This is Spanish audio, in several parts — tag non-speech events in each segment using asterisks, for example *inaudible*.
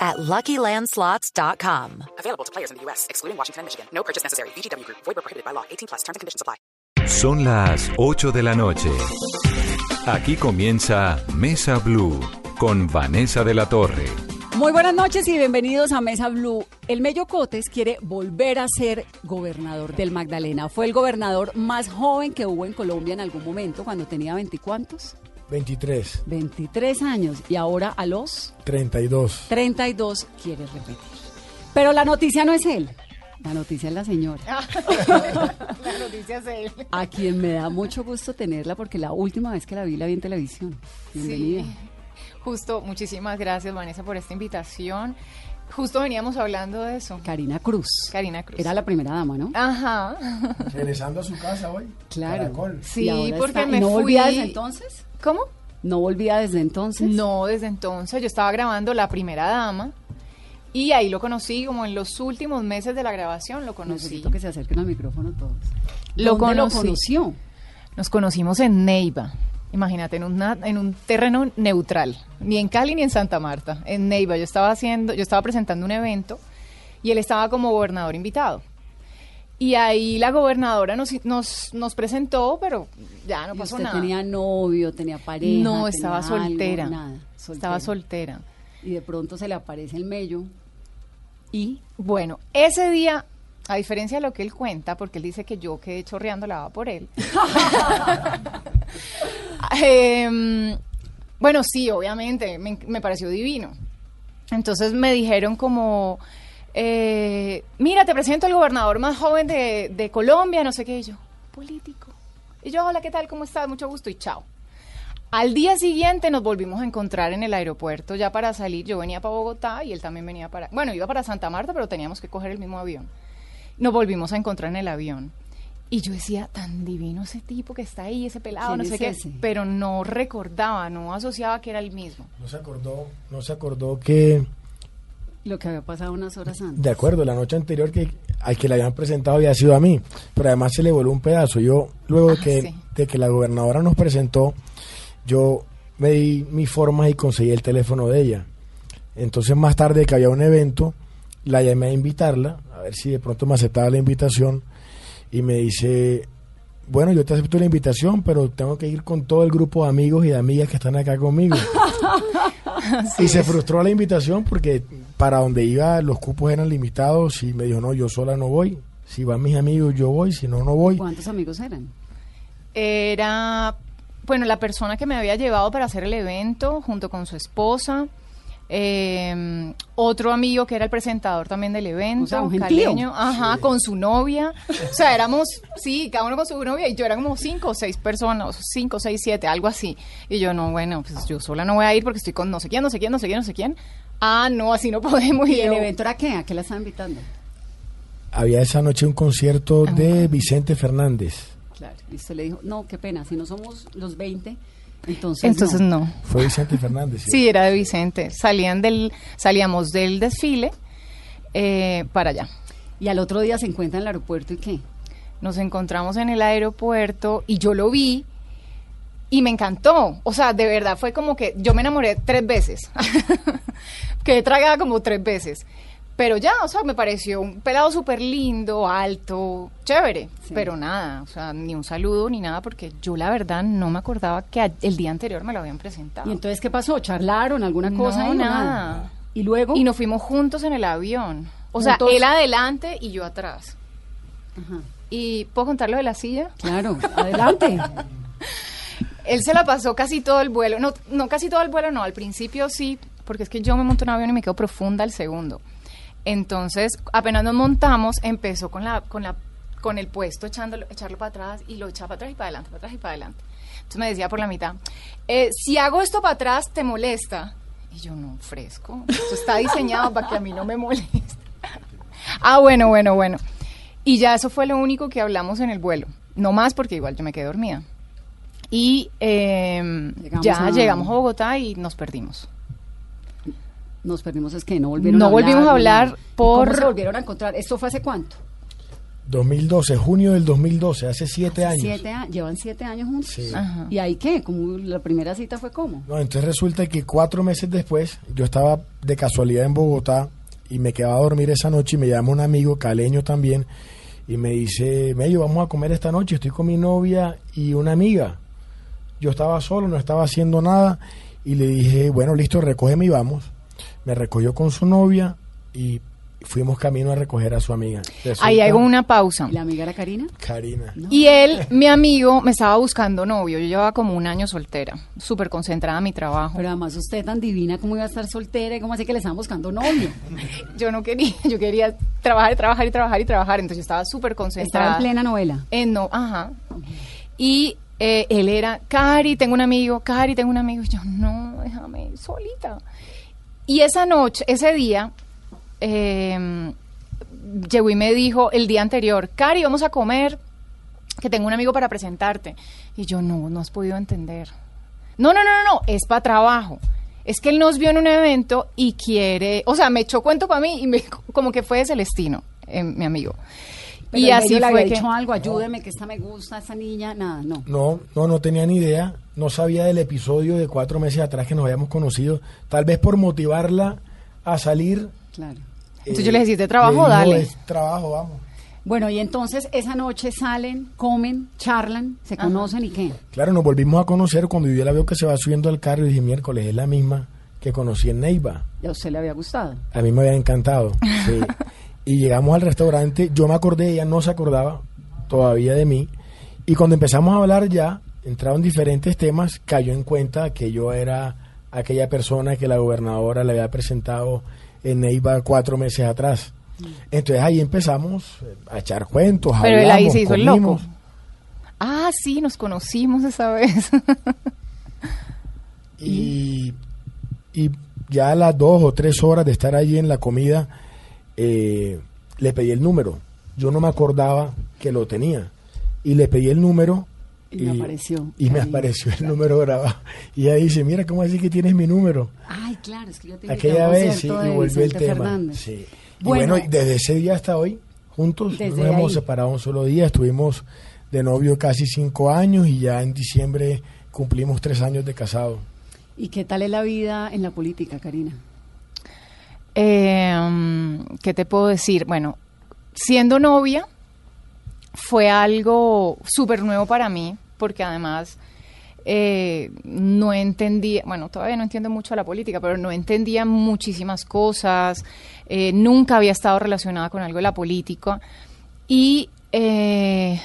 at LuckyLandSlots.com. Available to players in the U.S., excluding Washington and Michigan. No purchase necessary. VGW Group. Void prohibited by law. 18 plus. Terms and conditions apply. Son las 8 de la noche. Aquí comienza Mesa Blue con Vanessa de la Torre. Muy buenas noches y bienvenidos a Mesa Blue. El Mello Cotes quiere volver a ser gobernador del Magdalena. Fue el gobernador más joven que hubo en Colombia en algún momento, cuando tenía veinticuantos. 23. 23 años. Y ahora a los 32. 32 quiere repetir. Pero la noticia no es él. La noticia es la señora. *laughs* La noticia es él. A quien me da mucho gusto tenerla porque la última vez que la vi la vi en televisión. Bienvenida. Sí. Justo, muchísimas gracias Vanessa por esta invitación. Justo veníamos hablando de eso. Karina Cruz. Karina Cruz. Era la primera dama, ¿no? Ajá. Regresando a su casa hoy. Claro. Caracol. Sí, porque está- me ¿No fui. entonces? ¿Cómo? ¿No volvía desde entonces? No, desde entonces yo estaba grabando La Primera Dama y ahí lo conocí como en los últimos meses de la grabación lo conocí. Necesito que se acerquen al micrófono todos. Lo ¿Dónde conocí. lo conoció? Nos conocimos en Neiva. Imagínate, en, una- en un terreno neutral, ni en Cali ni en Santa Marta, en Neiva. Yo estaba haciendo, yo estaba presentando un evento y él estaba como gobernador invitado. Y ahí la gobernadora nos, nos, nos presentó, pero ya no ¿Y pasó usted nada. tenía novio, tenía pareja? no, tenía estaba algo? soltera. nada, Estaba soltera. Y de pronto se le aparece el mello. Y Bueno, ese día, a diferencia de lo que él cuenta, porque él dice que yo quedé chorreando la por él. *laughs* *laughs* Em, bueno, sí, obviamente, me, me pareció divino. Entonces me dijeron como, eh, mira, te presento al gobernador más joven de, de Colombia, no sé qué, y yo, político. Y yo, hola, ¿qué tal? ¿Cómo estás? Mucho gusto y chao. Al día siguiente nos volvimos a encontrar en el aeropuerto ya para salir. Yo venía para Bogotá y él también venía para... Bueno, iba para Santa Marta, pero teníamos que coger el mismo avión. Nos volvimos a encontrar en el avión. Y yo decía, tan divino ese tipo que está ahí, ese pelado, ¿Quién no es sé qué. ese? Pero no recordaba, no asociaba que era el mismo. No se acordó, no se acordó que, lo que había pasado unas horas antes. de acuerdo, la noche anterior que al que le habían presentado había sido a mí, pero además se le voló un pedazo. Yo, luego Ah, que, sí. de que la gobernadora nos presentó, yo me di mis formas y conseguí el teléfono de ella. Entonces más tarde que había un evento, la llamé a invitarla, a ver si de pronto me aceptaba la invitación, y me dice, bueno, yo te acepto la invitación, pero tengo que ir con todo el grupo de amigos y de amigas que están acá conmigo. *laughs* y se frustró la invitación porque para donde iba los cupos eran limitados y me dijo, no, yo sola no voy. Si van mis amigos, yo voy, si no, no voy. ¿Cuántos amigos eran? Era, bueno, la persona que me había llevado para hacer el evento junto con su esposa. Eh, otro amigo que era el presentador también del evento, O sea, un caleño, ajá, con su novia. O sea, éramos, sí, cada uno con su novia y yo era como cinco o seis personas, cinco, seis, siete, algo así. Y yo, no, bueno, pues yo sola no voy a ir porque estoy con no sé quién, no sé quién, no sé quién, no sé quién. Ah, no, así no *laughs* podemos. ¿Y el evento era qué? ¿A qué la estaban invitando? Había esa noche un concierto de Vicente Fernández. Claro. Y usted le dijo, no, qué pena, si no somos los 20, entonces Entonces no. Fue Vicente Fernández. Sí, era de Vicente. Salían del, salíamos del desfile eh, para allá. Y al otro día se encuentra en el aeropuerto y qué? Nos encontramos en el aeropuerto y yo lo vi y me encantó. O sea, de verdad fue como que yo me enamoré tres veces. *laughs* Quedé tragada como tres veces. Pero ya, o sea, me pareció un pelado súper lindo, alto, chévere. Sí. Pero nada, o sea, ni un saludo ni nada, porque yo la verdad no me acordaba que a- el día anterior me lo habían presentado. ¿Y entonces qué pasó? ¿Charlaron alguna cosa? No, nada. ¿Y luego? Y nos fuimos juntos en el avión. O sea, Juntos. él adelante y yo atrás. Ajá. ¿Y puedo contar lo de la silla? Claro, adelante. *laughs* Él se la pasó casi todo el vuelo. No, no casi todo el vuelo, no. Al principio sí, porque es que yo me monto en un avión y me quedo profunda al segundo. Entonces, apenas nos montamos, empezó con la, con la, con el puesto echándolo, echarlo para atrás y lo echaba para atrás y para adelante, para atrás y para adelante. Entonces me decía por la mitad, eh, si hago esto para atrás, ¿te molesta? Y yo, no, fresco. Esto está diseñado para que a mí no me moleste. *laughs* ah, bueno, bueno, bueno. Y ya eso fue lo único que hablamos en el vuelo. No más porque igual yo me quedé dormida. Y eh, Llegamos ya a- llegamos a Bogotá y nos perdimos. Nos perdimos, es que no volvieron No a hablar. volvimos a hablar ¿Y por- ¿Cómo se volvieron a encontrar? ¿Esto fue hace cuánto? 2012, junio del 2012, hace siete años. Siete años. ¿Llevan siete años juntos? Sí. Ajá. ¿Y ahí qué? Como la primera cita fue cómo? No, entonces resulta que cuatro meses después yo estaba de casualidad en Bogotá y me quedaba a dormir esa noche y me llama un amigo caleño también y me dice, Mello, vamos a comer esta noche, estoy con mi novia y una amiga. Yo estaba solo, no estaba haciendo nada y le dije, bueno, listo, recógeme y vamos. Me recogió con su novia y fuimos camino a recoger a su amiga. Resulta- Ahí hago una pausa. ¿Y la amiga era Karina? Karina. Y él, mi amigo, me estaba buscando novio. Yo llevaba como un año soltera, súper concentrada en mi trabajo. Pero además usted tan divina, ¿cómo iba a estar soltera? ¿Y cómo así que le estaban buscando novio? *laughs* Yo no quería, yo quería trabajar, trabajar y trabajar y trabajar. Entonces yo estaba súper Estaba concentrada. en plena novela. Eh, no, ajá. Y eh, él era, Cari, tengo un amigo, Cari, tengo un amigo. Y yo, no, déjame ir solita. Y esa noche, ese día, eh, llegó y me dijo el día anterior, Cari, vamos a comer, que tengo un amigo para presentarte. Y yo, no, no has podido entender. No, no, no, no, no, es para trabajo. Es que él nos vio en un evento y quiere, o sea, me echó cuento para mí y me, *laughs* como que fue de Celestino, eh, mi amigo. Pero y así le había que... dicho algo, ayúdeme, que esta me gusta, esta niña, nada, no. No, no, no tenía ni idea. No sabía del episodio de cuatro meses atrás que nos habíamos conocido. Tal vez por motivarla a salir. Claro. Entonces yo le decía, ¿de trabajo? Dale. "Es trabajo, vamos. Bueno, y entonces esa noche salen, comen, charlan, se conocen y qué. Claro, nos volvimos a conocer cuando yo la veo que se va subiendo al carro y dije, miércoles, es la misma que conocí en Neiva. ¿Y a usted le había gustado? A mí me había encantado. *laughs* sí. Y llegamos al restaurante, yo me acordé, ella no se acordaba todavía de mí. Y cuando empezamos a hablar ya, entraron diferentes temas, cayó en cuenta que yo era aquella persona que la gobernadora le había presentado en Neiva cuatro meses atrás. Entonces ahí empezamos eh, a echar cuentos, Pero él ahí hablamos, se hizo el loco. Ah, sí, nos conocimos esa vez. *laughs* Y, y ya a las dos o tres horas de estar allí en la comida, eh, le pedí el número. Yo no me acordaba que lo tenía. Y le pedí el número. Y me apareció. Y me Ahí. apareció el número grabado. Y ella dice, mira, ¿cómo así que tienes mi número? Ay, claro, es que yo te Aquella vez sí, y volvió el tema. Sí. Y Bueno. bueno, desde ese día hasta hoy, juntos, no nos hemos separado un solo día. Estuvimos de novio casi cinco años y ya en diciembre cumplimos tres años de casado. ¿Y qué tal es la vida en la política, Karina? Eh, ¿Qué te puedo decir? Bueno, siendo novia fue algo súper nuevo para mí, porque además eh, no entendía, bueno, todavía no entiendo mucho la política, pero no entendía muchísimas cosas, eh, nunca había estado relacionada con algo de la política y eh,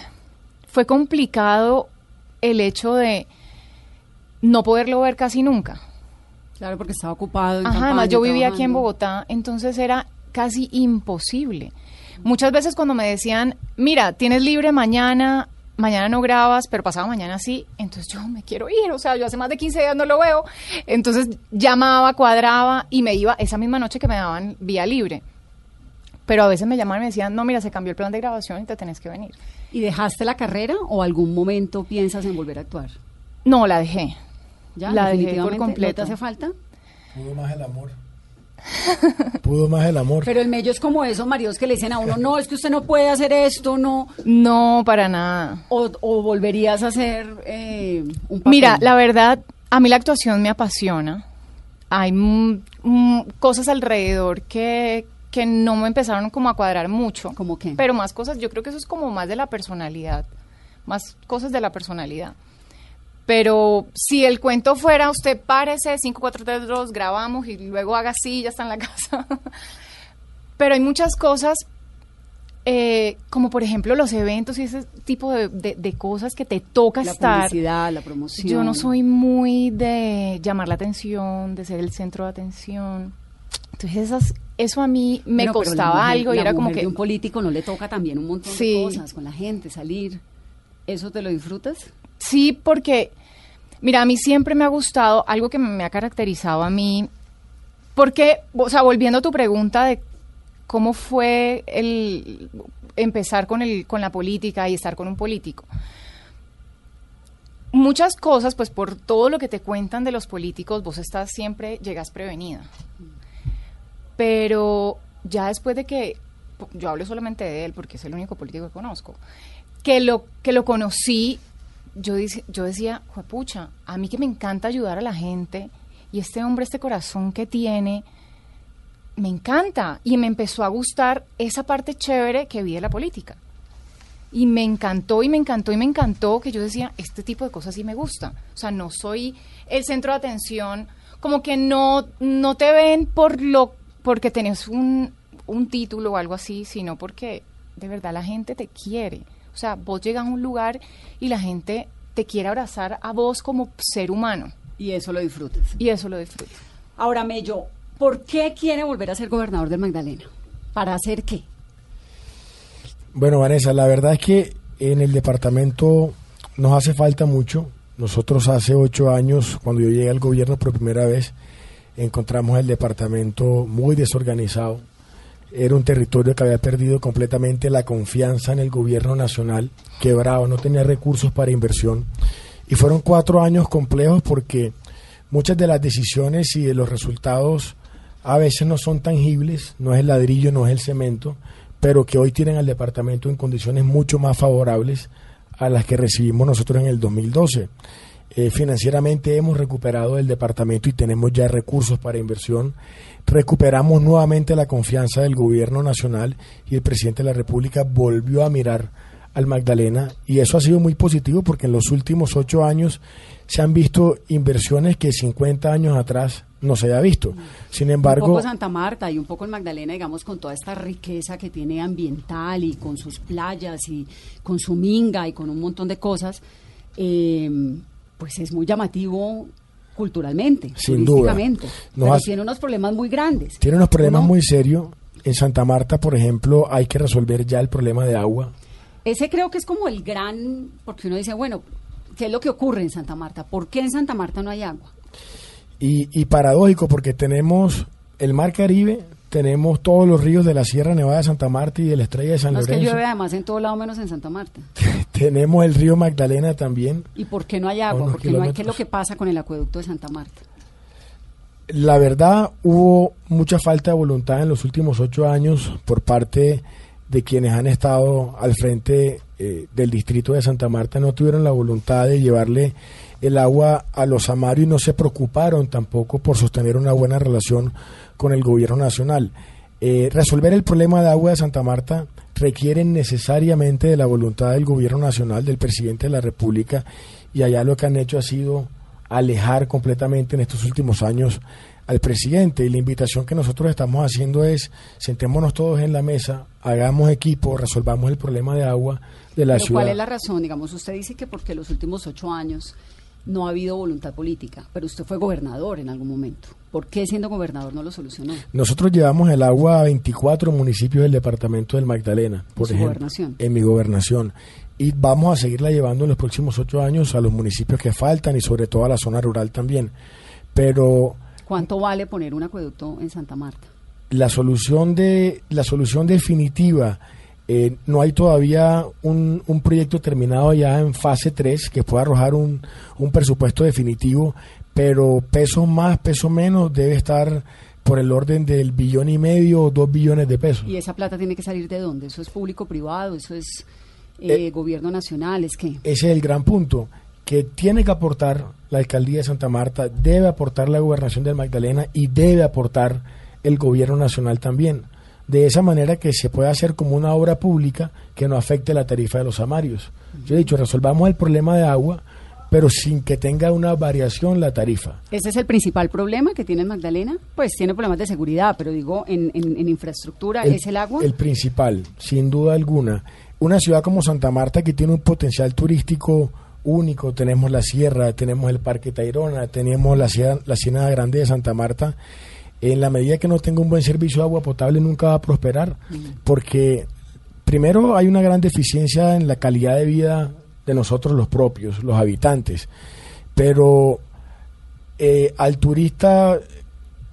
fue complicado el hecho de no poderlo ver casi nunca. Claro, porque estaba ocupado. en Ajá, campaña, además yo vivía aquí en. Bogotá, entonces era casi imposible. Muchas veces cuando me decían, mira, tienes libre mañana, mañana no grabas, pero pasado mañana sí, entonces yo me quiero ir, o sea, yo hace más de 15 días no lo veo, entonces llamaba, cuadraba y me iba esa misma noche que me daban vía libre. Pero a veces me llamaban y me decían, no, mira, se cambió el plan de grabación y te tenés que venir. ¿Y dejaste la carrera o algún momento piensas en volver a actuar? No, la dejé. ¿Ya? La dejé por definitivamente, ¿No completo. te hace falta? Pudo más el amor. *laughs* Pudo más el amor. Pero el medio es como esos maridos que le dicen a uno, no, es que usted no puede hacer esto, no. No, para nada. O, o volverías a hacer eh, un papel. Mira, la verdad, a mí la actuación me apasiona. Hay mm, mm, cosas alrededor que, que no me empezaron como a cuadrar mucho. ¿Cómo qué? Pero más cosas, yo creo que eso es como más de la personalidad. Más cosas de la personalidad. Pero si el cuento fuera, usted párese, 5, 4, 3, 2, grabamos y luego haga así, ya está en la *laughs* casa. Pero hay muchas cosas, eh, como por ejemplo los eventos y ese tipo de, de- de cosas que te toca la estar. publicidad, la promoción. Yo no soy muy de llamar la atención, de ser el centro de atención. Entonces esas, eso a mí me la costaba mujer- algo y la era como que... de un político no le toca también un montón Sí. de cosas con la gente, salir. ¿Eso te lo disfrutas? Sí, porque, mira, a mí siempre me ha gustado algo que me ha caracterizado a mí, porque, o sea, volviendo a tu pregunta de cómo fue el empezar con, el, con la política y estar con un político. Muchas cosas, pues por todo lo que te cuentan de los políticos, vos estás siempre, llegas prevenida. Pero ya después de que, yo hablo solamente de él porque es el único político que conozco, que lo, que lo conocí, yo, dice, yo decía, pucha, a mí que me encanta ayudar a la gente y este hombre, este corazón que tiene, me encanta y me empezó a gustar esa parte chévere que vi de la política. Y me encantó y me encantó y me encantó que yo decía, este tipo de cosas sí me gusta. O sea, no soy el centro de atención, como que no, no te ven por lo, porque tenés un, un título o algo así, sino porque de verdad la gente te quiere. O sea, vos llegas a un lugar y la gente te quiere abrazar a vos como ser humano. Y eso lo disfrutas. Y eso lo disfrutas. Ahora, Mello, ¿Por qué quiere volver a ser gobernador del Magdalena? ¿Para hacer qué? Bueno, Vanessa, la verdad es que en el departamento nos hace falta mucho. Nosotros hace ocho años, cuando yo llegué al gobierno por primera vez, encontramos el departamento muy desorganizado. Era un territorio que había perdido completamente la confianza en el gobierno nacional, quebrado, no tenía recursos para inversión. Y fueron cuatro años complejos porque muchas de las decisiones y de los resultados a veces no son tangibles, no es el ladrillo, no es el cemento, pero que hoy tienen al departamento en condiciones mucho más favorables a las que recibimos nosotros en el 2012. Eh, financieramente hemos recuperado el departamento y tenemos ya recursos para inversión. Recuperamos nuevamente la confianza del gobierno nacional y el presidente de la República volvió a mirar al Magdalena y eso ha sido muy positivo porque en los últimos ocho años se han visto inversiones que 50 años atrás no se había visto. Sin embargo... Un poco Santa Marta y un poco el Magdalena, digamos, con toda esta riqueza que tiene ambiental y con sus playas y con su minga y con un montón de cosas, eh, pues es muy llamativo culturalmente, Sin duda. pero tiene unos problemas muy grandes. Tiene unos problemas muy serios. En Santa Marta, por ejemplo, hay que resolver ya el problema de agua. Ese creo que es como el gran, porque uno dice, bueno, ¿qué es lo que ocurre en Santa Marta? ¿Por qué en Santa Marta no hay agua? Y, paradójico porque tenemos el Mar Caribe, tenemos todos los ríos de la Sierra Nevada de Santa Marta y de la Estrella de San no, Lorenzo. Es que llueve además en todo lado menos en Santa Marta. *laughs* tenemos el río Magdalena también. ¿Y por qué no hay agua? Porque no hay, ¿Qué es lo que pasa con el acueducto de Santa Marta? La verdad, hubo mucha falta de voluntad en los últimos ocho años por parte de quienes han estado al frente eh, del distrito de Santa Marta. No tuvieron la voluntad de llevarle el agua a los amarios y no se preocuparon tampoco por sostener una buena relación con el gobierno nacional. Eh, resolver el problema de agua de Santa Marta requiere necesariamente de la voluntad del gobierno nacional, del presidente de la República, y allá lo que han hecho ha sido alejar completamente en estos últimos años al presidente. Y la invitación que nosotros estamos haciendo es, sentémonos todos en la mesa, hagamos equipo, resolvamos el problema de agua de la ciudad. ¿Cuál es la razón? Digamos, usted dice que porque los últimos ocho años no ha habido voluntad política, pero usted fue gobernador en algún momento. ¿Por qué siendo gobernador no lo solucionó? Nosotros llevamos el agua a 24 municipios del departamento del Magdalena, por ¿En ejemplo, en mi gobernación. Y vamos a seguirla llevando en los próximos ocho años a los municipios que faltan y sobre todo a la zona rural también. Pero ¿cuánto vale poner un acueducto en Santa Marta? La solución de la solución definitiva eh, no hay todavía un, un, proyecto terminado ya en fase 3 que pueda arrojar un, un presupuesto definitivo, pero peso más, peso menos debe estar por el orden del billón y medio o dos billones de pesos. ¿Y esa plata tiene que salir de dónde? ¿Eso es público-privado? ¿Eso es eh, eh, gobierno nacional? ¿Es qué? Ese es el gran punto, que tiene que aportar la alcaldía de Santa Marta, debe aportar la gobernación del Magdalena y debe aportar el gobierno nacional también de esa manera que se pueda hacer como una obra pública que no afecte la tarifa de los amarios. Yo he dicho, resolvamos el problema de agua, pero sin que tenga una variación la tarifa. ¿Ese es el principal problema que tiene Magdalena? Pues tiene problemas de seguridad, pero digo, en, en, infraestructura, ¿es el agua? El principal, sin duda alguna. Una ciudad como Santa Marta que tiene un potencial turístico único, tenemos la sierra, tenemos el Parque Tayrona, tenemos la, la Ciénaga Grande de Santa Marta, en la medida que no tenga un buen servicio de agua potable nunca va a prosperar, porque primero hay una gran deficiencia en la calidad de vida de nosotros los propios, los habitantes, pero eh, al turista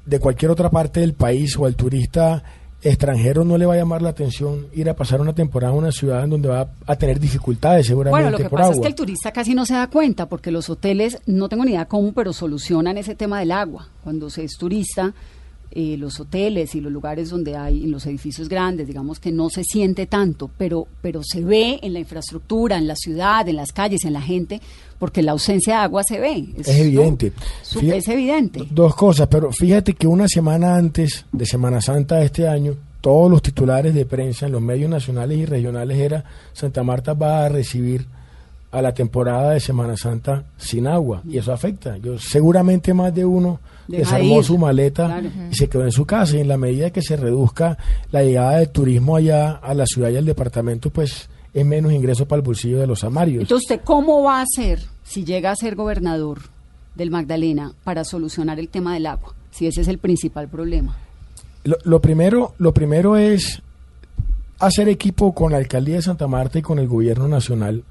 de cualquier otra parte del país o al turista extranjero no le va a llamar la atención ir a pasar una temporada en una ciudad en donde va a tener dificultades seguramente Bueno, lo que por pasa agua. es que el turista casi no se da cuenta porque los hoteles, no tengo ni idea cómo, pero solucionan ese tema del agua. Cuando se es turista, eh, los hoteles y los lugares donde hay, en los edificios grandes, digamos que no se siente tanto, pero, pero se ve en la infraestructura, en la ciudad, en las calles, en la gente, porque la ausencia de agua se ve. Es evidente. Su- Fíjate- es evidente. Dos cosas, pero fíjate que una semana antes de Semana Santa de este año, todos los titulares de prensa en los medios nacionales y regionales era Santa Marta va a recibir a la temporada de Semana Santa sin agua y eso afecta. Yo seguramente más de uno desarmó ir. su maleta Claro. y se quedó en su casa y en la medida que se reduzca la llegada de turismo allá a la ciudad y al departamento, pues es menos ingreso para el bolsillo de los amarios. Entonces, ¿usted cómo va a hacer si llega a ser gobernador del Magdalena para solucionar el tema del agua? Si ese es el principal problema. Lo, lo primero, lo primero es hacer equipo con la alcaldía de Santa Marta y con el gobierno nacional.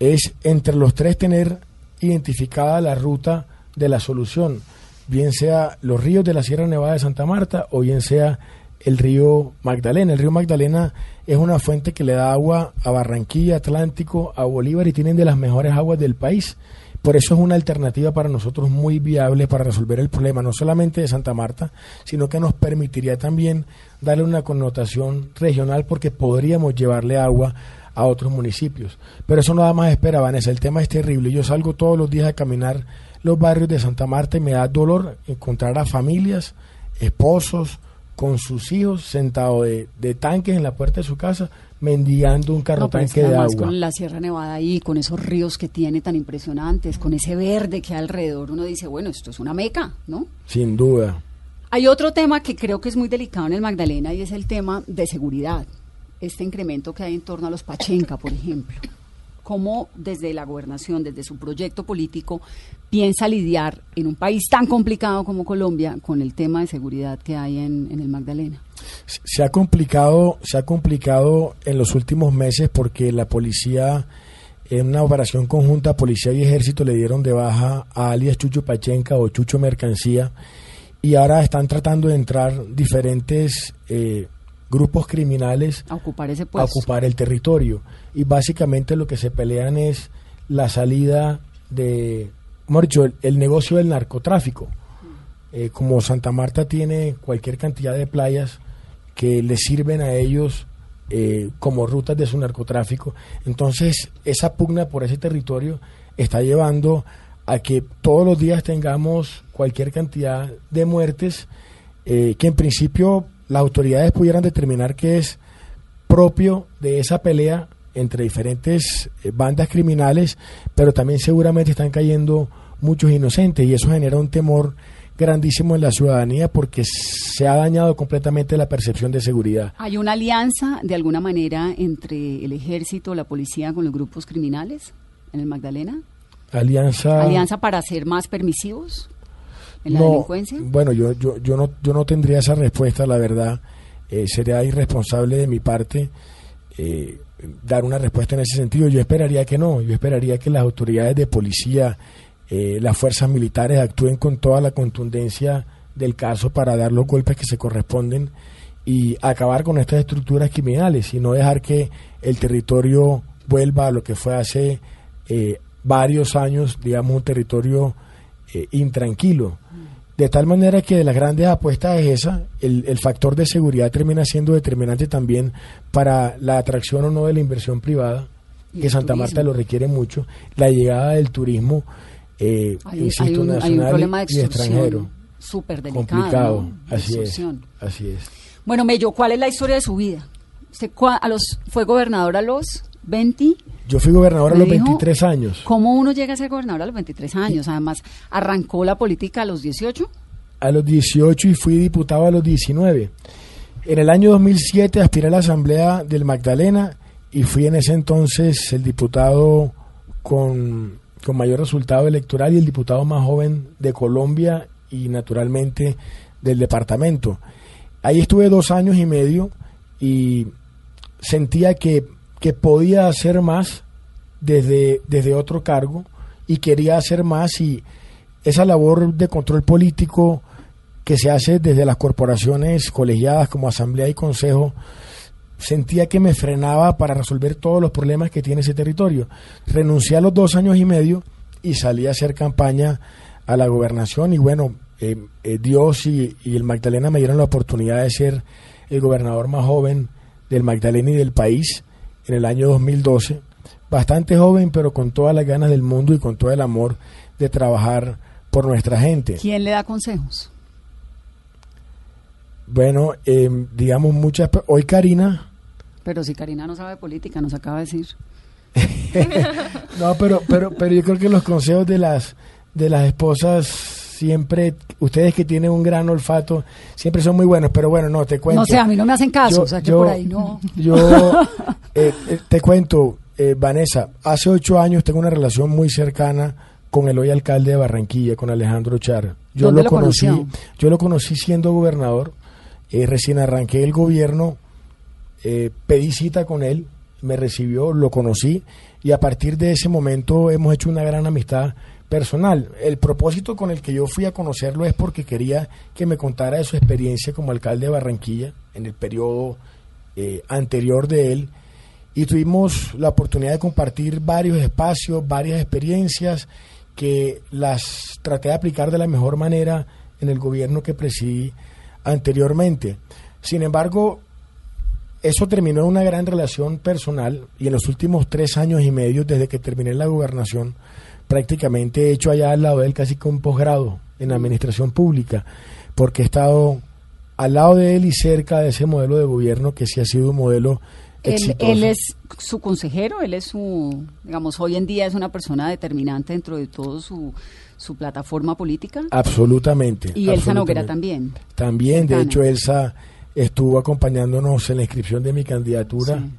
Es entre los tres tener identificada la ruta de la solución, bien sea los ríos de la Sierra Nevada de Santa Marta o bien sea el río Magdalena. El río Magdalena es una fuente que le da agua a Barranquilla, Atlántico, a Bolívar y tienen de las mejores aguas del país. Por eso es una alternativa para nosotros muy viable para resolver el problema, no solamente de Santa Marta, sino que nos permitiría también darle una connotación regional porque podríamos llevarle agua a otros municipios. Pero eso nada más espera, Vanessa, el tema es terrible. Yo salgo todos los días a caminar los barrios de Santa Marta y me da dolor encontrar a familias, esposos, con sus hijos sentados de, de tanques en la puerta de su casa, mendigando un carro No, tanque que de agua. con la Sierra Nevada ahí, con esos ríos que tiene tan impresionantes, con ese verde que hay alrededor, uno dice, bueno, esto es una meca, ¿no? Sin duda. Hay otro tema que creo que es muy delicado en el Magdalena y es el tema de seguridad. Este incremento que hay en torno a los Pachenca, por ejemplo. ¿Cómo desde la gobernación, desde su proyecto político, piensa lidiar en un país tan complicado como Colombia con el tema de seguridad que hay en, en el Magdalena? Se ha complicado, se ha complicado en los últimos meses porque la policía, en una operación conjunta, policía y ejército le dieron de baja a alias Chucho Pachenca o Chucho Mercancía y ahora están tratando de entrar diferentes eh, grupos criminales A ocupar ese a ocupar el territorio. Y básicamente lo que se pelean es la salida de, el negocio del narcotráfico. Eh, como Santa Marta tiene cualquier cantidad de playas que les sirven a ellos eh, como rutas de su narcotráfico, entonces esa pugna por ese territorio está llevando a que todos los días tengamos cualquier cantidad de muertes eh, que en principio las autoridades pudieran determinar que es propio de esa pelea entre diferentes eh, bandas criminales, pero también seguramente están cayendo muchos inocentes y eso genera un temor grandísimo en la ciudadanía porque se ha dañado completamente la percepción de seguridad. ¿Hay una alianza de alguna manera entre el ejército, la policía con los grupos criminales en el Magdalena? Alianza ¿Alianza para ser más permisivos en la no, delincuencia? Bueno, yo, yo, yo, no, yo no tendría esa respuesta, la verdad. Eh, sería irresponsable de mi parte eh, dar una respuesta en ese sentido. Yo esperaría que no. Yo esperaría que las autoridades de policía, eh, las fuerzas militares actúen con toda la contundencia del caso para dar los golpes que se corresponden y acabar con estas estructuras criminales y no dejar que el territorio vuelva a lo que fue hace eh, varios años, digamos, un territorio eh, intranquilo. De tal manera que de las grandes apuestas es esa, el, el factor de seguridad termina siendo determinante también para la atracción o no de la inversión privada, que Santa turismo. Marta lo requiere mucho, la llegada del turismo, eh, Hay, insisto, hay un, hay un nacional de y extranjero. súper delicado. Complicado, ¿no? De así es, así es. Bueno, Mello, ¿cuál es la historia de su vida? Usted cua- a los, fue gobernador a los 20. Yo fui gobernador a los dijo, 23 años. ¿Cómo uno llega a ser gobernador a los 23 años? Además, arrancó la política a los 18. a los 18 y fui diputado a los 19. En el año 2007 aspiré a la Asamblea del Magdalena y fui en ese entonces el diputado con, con mayor resultado electoral y el diputado más joven de Colombia y naturalmente del departamento. Ahí estuve dos años y medio y sentía que, que podía hacer más desde, desde otro cargo y quería hacer más y esa labor de control político que se hace desde las corporaciones colegiadas como asamblea y consejo, sentía que me frenaba para resolver todos los problemas que tiene ese territorio. Renuncié a los dos años y medio y salí a hacer campaña a la gobernación y bueno, eh, eh, Dios y, y, el Magdalena me dieron la oportunidad de ser el gobernador más joven del Magdalena y del país en el año 2012. Bastante joven, pero con todas las ganas del mundo y con todo el amor de trabajar por nuestra gente. ¿Quién le da consejos? Bueno, eh, digamos muchas... Hoy Karina... Pero si Karina no sabe política, nos acaba de decir. *laughs* no, pero, pero, pero yo creo que los consejos de las, de las esposas siempre, ustedes que tienen un gran olfato, siempre son muy buenos, pero bueno, no, te cuento. No sé, a mí no me hacen caso, yo, o sea que yo, por ahí no. Yo *laughs* eh, eh, te cuento, eh, Vanessa, hace ocho años tengo una relación muy cercana con el hoy alcalde de Barranquilla, con Alejandro Char. Yo ¿Dónde lo, lo conocí, yo lo conocí siendo gobernador, eh, recién arranqué el gobierno, eh, pedí cita con él, me recibió, lo conocí y a partir de ese momento hemos hecho una gran amistad personal. El propósito con el que yo fui a conocerlo es porque quería que me contara de su experiencia como alcalde de Barranquilla en el periodo eh, anterior de él y tuvimos la oportunidad de compartir varios espacios, varias experiencias que las traté de aplicar de la mejor manera en el gobierno que presidí anteriormente. Sin embargo, eso terminó en una gran relación personal y en los últimos tres años y medio, desde que terminé la gobernación, prácticamente he hecho allá al lado de él casi que un posgrado en administración pública, porque he estado al lado de él y cerca de ese modelo de gobierno que sí ha sido un modelo Él, exitoso. él es su consejero, él es su, digamos, hoy en día es una persona determinante dentro de todo su, su plataforma política. Absolutamente. y Elsa Noguera también. También, de hecho, Elsa estuvo acompañándonos en la inscripción de mi candidatura Sí.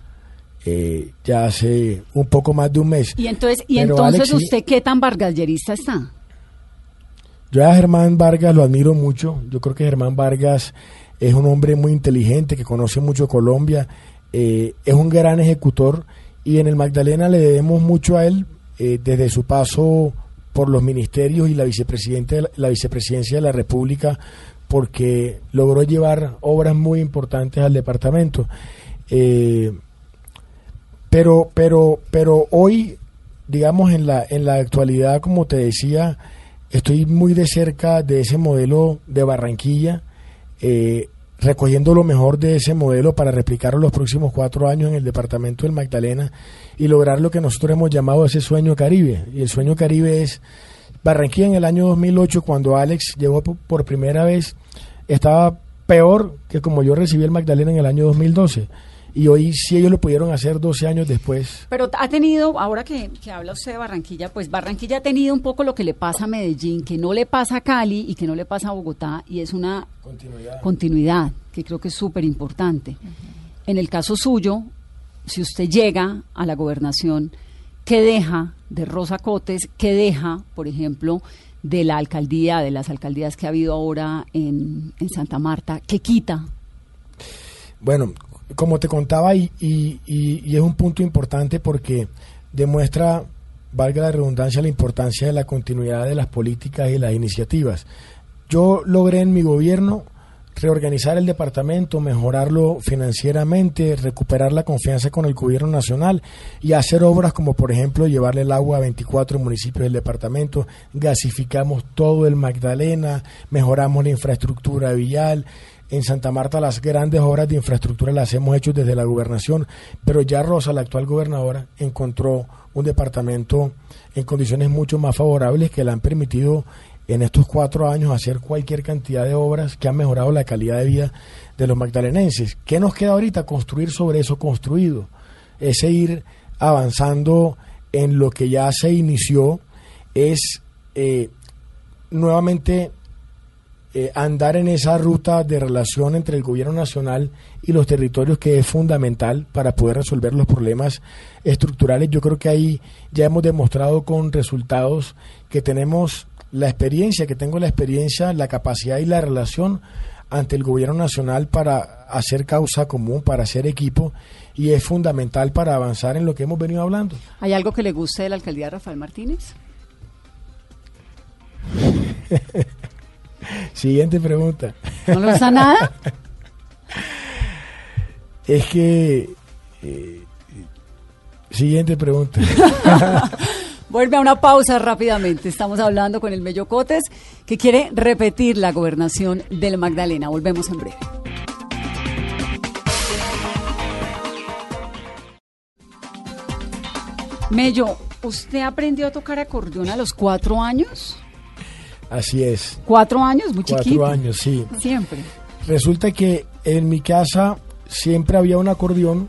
Eh, ya hace un poco más de un mes. Y entonces, y Pero, entonces Alex, usted qué tan vargallerista está. Yo a Germán Vargas lo admiro mucho. Yo creo que Germán Vargas es un hombre muy inteligente, que conoce mucho Colombia, eh, es un gran ejecutor y en el Magdalena le debemos mucho a él eh, desde su paso por los ministerios y la, vicepresidente, de la, la vicepresidencia de la República porque logró llevar obras muy importantes al departamento. Eh, pero, pero, pero hoy, digamos, en la, en la actualidad, como te decía, estoy muy de cerca de ese modelo de Barranquilla, eh, recogiendo lo mejor de ese modelo para replicarlo los próximos cuatro años en el departamento del Magdalena y lograr lo que nosotros hemos llamado ese sueño caribe. Y el sueño caribe es Barranquilla en el año 2008, cuando Alex llegó po- por primera vez, estaba peor que como yo recibí el Magdalena en el año 2012. Y hoy sí ellos lo pudieron hacer 12 años después. Pero ha tenido, ahora que, que habla usted de Barranquilla, pues Barranquilla ha tenido un poco lo que le pasa a Medellín, que no le pasa a Cali y que no le pasa a Bogotá, y es una Continuidad. continuidad, que creo que es súper importante. En el caso suyo, si usted llega a la gobernación, ¿qué deja de Rosa Cotes? ¿Qué deja, por ejemplo, de la alcaldía, de las alcaldías que ha habido ahora en, en Santa Marta? ¿Qué quita? Bueno, como te contaba, y, y- y- es un punto importante porque demuestra, valga la redundancia, la importancia de la continuidad de las políticas y las iniciativas. Yo logré en mi gobierno reorganizar el departamento, mejorarlo financieramente, recuperar la confianza con el gobierno nacional y hacer obras como por ejemplo llevarle el agua a 24 municipios del departamento, gasificamos todo el Magdalena, mejoramos la infraestructura vial, en Santa Marta las grandes obras de infraestructura las hemos hecho desde la gobernación, pero ya Rosa, la actual gobernadora, encontró un departamento en condiciones mucho más favorables que le han permitido en estos cuatro años hacer cualquier cantidad de obras que han mejorado la calidad de vida de los magdalenenses. ¿Qué nos queda ahorita? Construir sobre eso construido. Es seguir avanzando en lo que ya se inició, es eh, nuevamente eh, andar en esa ruta de relación entre el gobierno nacional y los territorios que es fundamental para poder resolver los problemas estructurales. Yo creo que ahí ya hemos demostrado con resultados que tenemos la experiencia, que tengo la experiencia, la capacidad y la relación ante el gobierno nacional para hacer causa común, para hacer equipo y es fundamental para avanzar en lo que hemos venido hablando. ¿Hay algo que le guste de la alcaldía Rafael Martínez? *laughs* *laughs* Siguiente pregunta. ¿No le gusta nada? *laughs* Es que... eh, siguiente pregunta. *laughs* Vuelve a una pausa rápidamente. Estamos hablando con el Mello Cotes, que quiere repetir la gobernación del Magdalena. Volvemos en breve. Mello, ¿usted aprendió a tocar acordeón a los cuatro años? Así es. ¿Cuatro años? Muy Cuatro chiquito. años, sí. Siempre. Resulta que en mi casa siempre había un acordeón.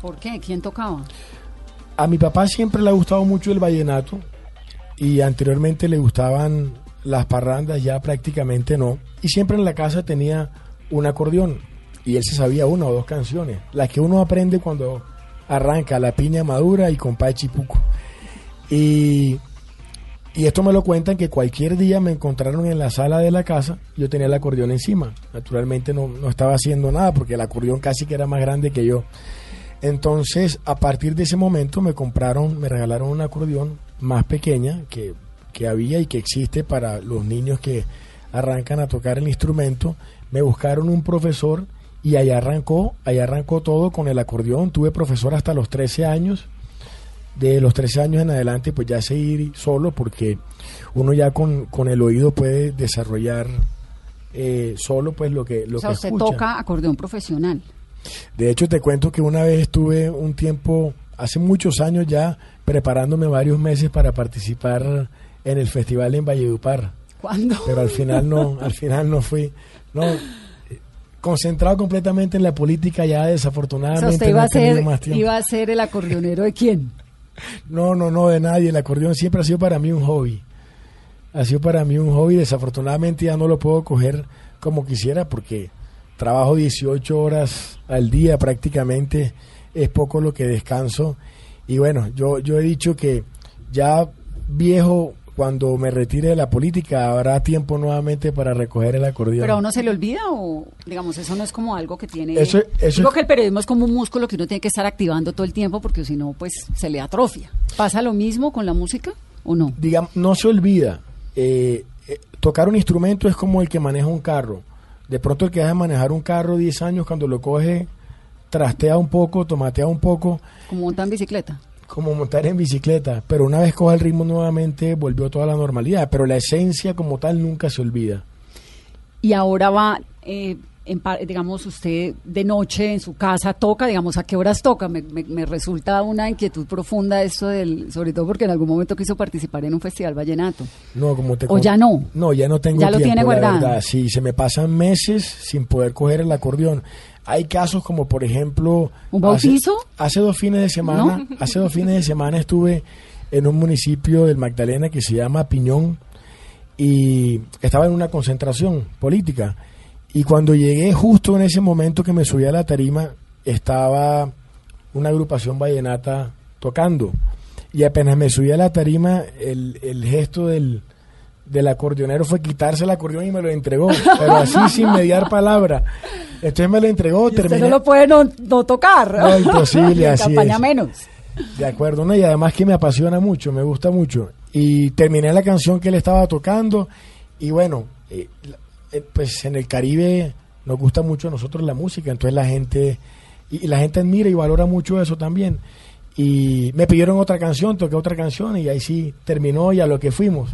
¿Por qué? ¿Quién tocaba? A mi papá siempre le ha gustado mucho el vallenato y anteriormente le gustaban las parrandas, ya prácticamente no. Y siempre en la casa tenía un acordeón y él se sabía una o dos canciones, las que uno aprende cuando arranca la piña madura y compa chipuco. Y, y esto me lo cuentan que cualquier día me encontraron en la sala de la casa, yo tenía el acordeón encima. Naturalmente no, no estaba haciendo nada porque el acordeón casi que era más grande que yo. Entonces, a partir de ese momento me compraron, me regalaron un acordeón más pequeña que, que había y que existe para los niños que arrancan a tocar el instrumento. Me buscaron un profesor y allá arrancó, allá arrancó todo con el acordeón. Tuve profesor hasta los 13 años. De los 13 años en adelante, pues ya seguir solo porque uno ya con, con el oído puede desarrollar eh, solo pues lo que, lo o sea, que usted escucha. toca acordeón profesional. De hecho, te cuento que una vez estuve un tiempo, hace muchos años ya, preparándome varios meses para participar en el festival en Valledupar. ¿Cuándo? Pero al final no, *laughs* al final no fui. No, eh, concentrado completamente en la política ya O desafortunadamente. sea, usted iba he a ser, más tiempo. iba a ser el acordeonero de quién? No, no, no, de nadie. El acordeón siempre ha sido para mí un hobby. Ha sido para mí un hobby. Desafortunadamente ya no lo puedo coger como quisiera porque trabajo 18 horas al día prácticamente. Es poco lo que descanso. Y bueno, yo, yo he dicho que ya viejo, cuando me retire de la política, habrá tiempo nuevamente para recoger el acordeón. ¿Pero a uno se le olvida o, digamos, eso no es como algo que tiene... Eso- eso Digo que el periodismo es como un músculo que uno tiene que estar activando todo el tiempo porque si no, pues se le atrofia. ¿Pasa lo mismo con la música o no? digamos, no se olvida. eh, eh, tocar un instrumento es como el que maneja un carro. De pronto el que deja de manejar un carro 10 años, cuando lo coge, trastea un poco, tomatea un poco, Como montar bicicleta. Como montar en bicicleta. Pero una vez coge el ritmo nuevamente, volvió toda la normalidad. Pero la esencia como tal nunca se olvida. Y ahora va, eh, en digamos, usted de noche en su casa toca, digamos, ¿a qué horas toca? Me, me- me resulta una inquietud profunda esto del, sobre todo porque en algún momento quiso participar en un festival vallenato. No, como te ¿O ya no? No, ya no tengo Ya lo tiempo, tiene la guardado. Sí, se me pasan meses sin poder coger el acordeón. Hay casos como, por ejemplo... ¿Un hace- bautizo? Hace, dos fines de semana, hace dos fines de semana estuve en un municipio del Magdalena que se llama Piñón y estaba en una concentración política. Y cuando llegué justo en ese momento que me subí a la tarima, estaba una agrupación vallenata tocando. Y apenas me subí a la tarima, el, el gesto del, del acordeonero fue quitarse el acordeón y me lo entregó, pero así *laughs* sin mediar palabra. Entonces me lo entregó, Usted terminé. no lo puede no, no tocar. No, imposible, *laughs* Y así campaña es. menos. De acuerdo, ¿no? y además que me apasiona mucho, me gusta mucho. Y terminé la canción que él estaba tocando y bueno, eh, eh, pues en el Caribe nos gusta mucho a nosotros la música, entonces la gente, y, y la gente admira y valora mucho eso también. Y me pidieron otra canción, toqué otra canción y ahí sí terminó y a lo que fuimos.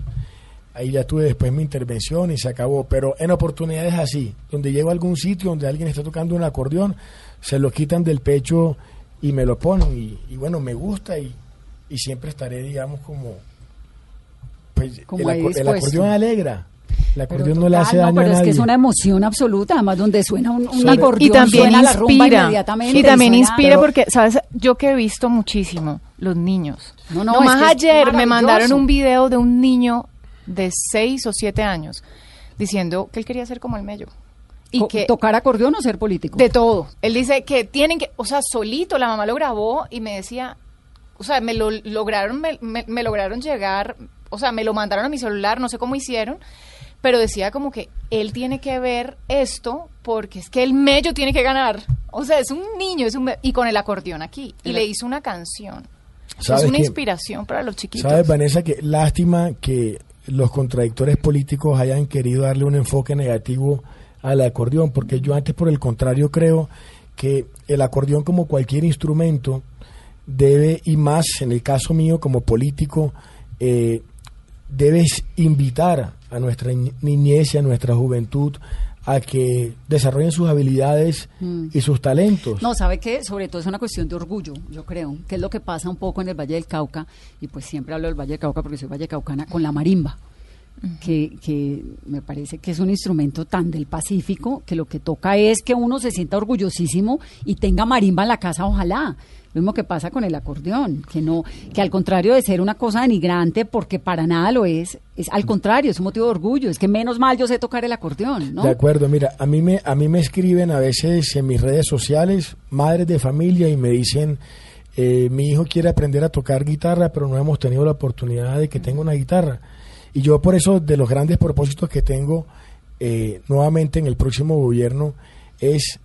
Ahí ya tuve después mi intervención y se acabó. Pero en oportunidades así, donde llego a algún sitio donde alguien está tocando un acordeón, se lo quitan del pecho y me lo ponen. Y, y bueno, me gusta y, y siempre estaré, digamos, como... Pues, Como el, acordeón alegra. El Pero acordeón no le hace daño no, pero a es que es una emoción absoluta, además donde suena un, acordeón, y también suena la rumba inspira inmediatamente. y también suena- inspira Pero- porque sabes yo que he visto muchísimo los niños No, no, Nomás es que ayer me mandaron un video de un niño de 6 o 7 años diciendo que él quería ser como el mello y Co- que tocar acordeón o ser político. de todo él dice que tienen que o sea solito la mamá lo grabó y me decía o sea me lo lograron me, me- me lograron llegar o sea me lo mandaron a mi celular no sé cómo hicieron pero decía como que él tiene que ver esto porque es que el mello tiene que ganar. O sea, es un niño, es un y con el acordeón aquí. Y le hizo una canción. Es ¿Sabes una inspiración para los chiquitos. ¿Sabes, Vanessa? Que lástima que los contradictores políticos hayan querido darle un enfoque negativo al acordeón, porque yo antes por el contrario creo que el acordeón como cualquier instrumento debe, y más en el caso mío como político, eh, debes invitar a nuestra niñez y a nuestra juventud a que desarrollen sus habilidades Mm. y sus talentos. No, ¿sabe qué? Sobre todo es una cuestión de orgullo, yo creo, que es lo que pasa un poco en el Valle del Cauca, y pues siempre hablo del Valle del Cauca porque soy vallecaucana, con la marimba, que, que me parece que es un instrumento tan del Pacífico que lo que toca es que uno se sienta orgullosísimo y tenga marimba en la casa, ojalá. Lo mismo que pasa con el acordeón, que no, que al contrario de ser una cosa denigrante, porque para nada lo es, es al contrario, es un motivo de orgullo, es que menos mal yo sé tocar el acordeón, ¿no? De acuerdo, mira, a mí me a mí me escriben a veces en mis redes sociales madres de familia y me dicen eh, mi hijo quiere aprender a tocar guitarra, pero no hemos tenido la oportunidad de que tenga una guitarra. Y yo por eso de los grandes propósitos que tengo eh, nuevamente en el próximo gobierno es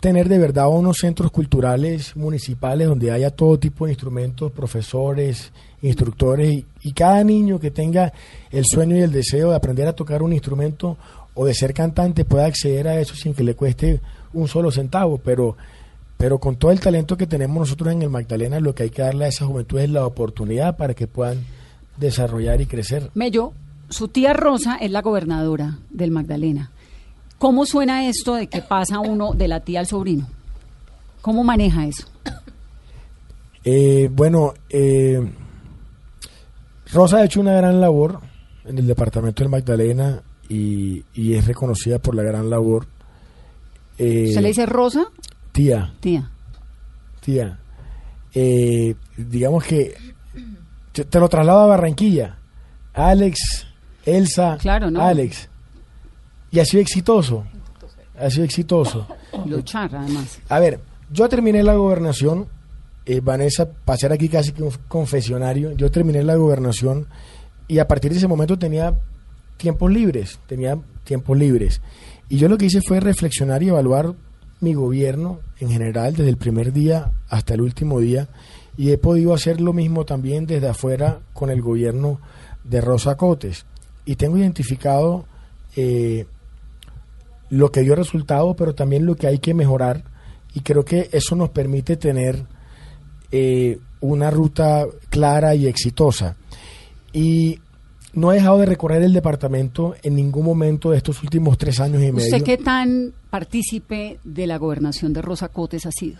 tener de verdad unos centros culturales municipales donde haya todo tipo de instrumentos, profesores, instructores y, y cada niño que tenga el sueño y el deseo de aprender a tocar un instrumento o de ser cantante pueda acceder a eso sin que le cueste un solo centavo, pero pero con todo el talento que tenemos nosotros en el Magdalena, lo que hay que darle a esa juventud es la oportunidad para que puedan desarrollar y crecer. Mello, su tía Rosa es la gobernadora del Magdalena. ¿Cómo suena esto de que *coughs* pasa uno de la tía al sobrino? ¿Cómo maneja eso? Eh, bueno, eh, Rosa ha hecho una gran labor en el departamento del Magdalena y, y es reconocida por la gran labor. Eh, ¿Se le dice Rosa? Tía, Tía. tía. Eh, digamos que te te lo traslado a Barranquilla. Alex, Elsa, Claro, ¿no? Alex. Y ha sido exitoso. Ha sido exitoso. Luchar, además. A ver, yo terminé la gobernación, eh, Vanessa, pasar aquí casi que un confesionario, yo terminé la gobernación y a partir de ese momento tenía tiempos libres, tenía tiempos libres. Y yo lo que hice fue reflexionar y evaluar mi gobierno en general, desde el primer día hasta el último día, y he podido hacer lo mismo también desde afuera con el gobierno de Rosa Cotes. Y tengo identificado eh, lo que dio resultado, pero también lo que hay que mejorar. Y creo que eso nos permite tener eh, una ruta clara y exitosa. Y no he dejado de recorrer el departamento en ningún momento de estos últimos tres años y medio. ¿Usted qué tan partícipe de la gobernación de Rosa Cotes ha sido?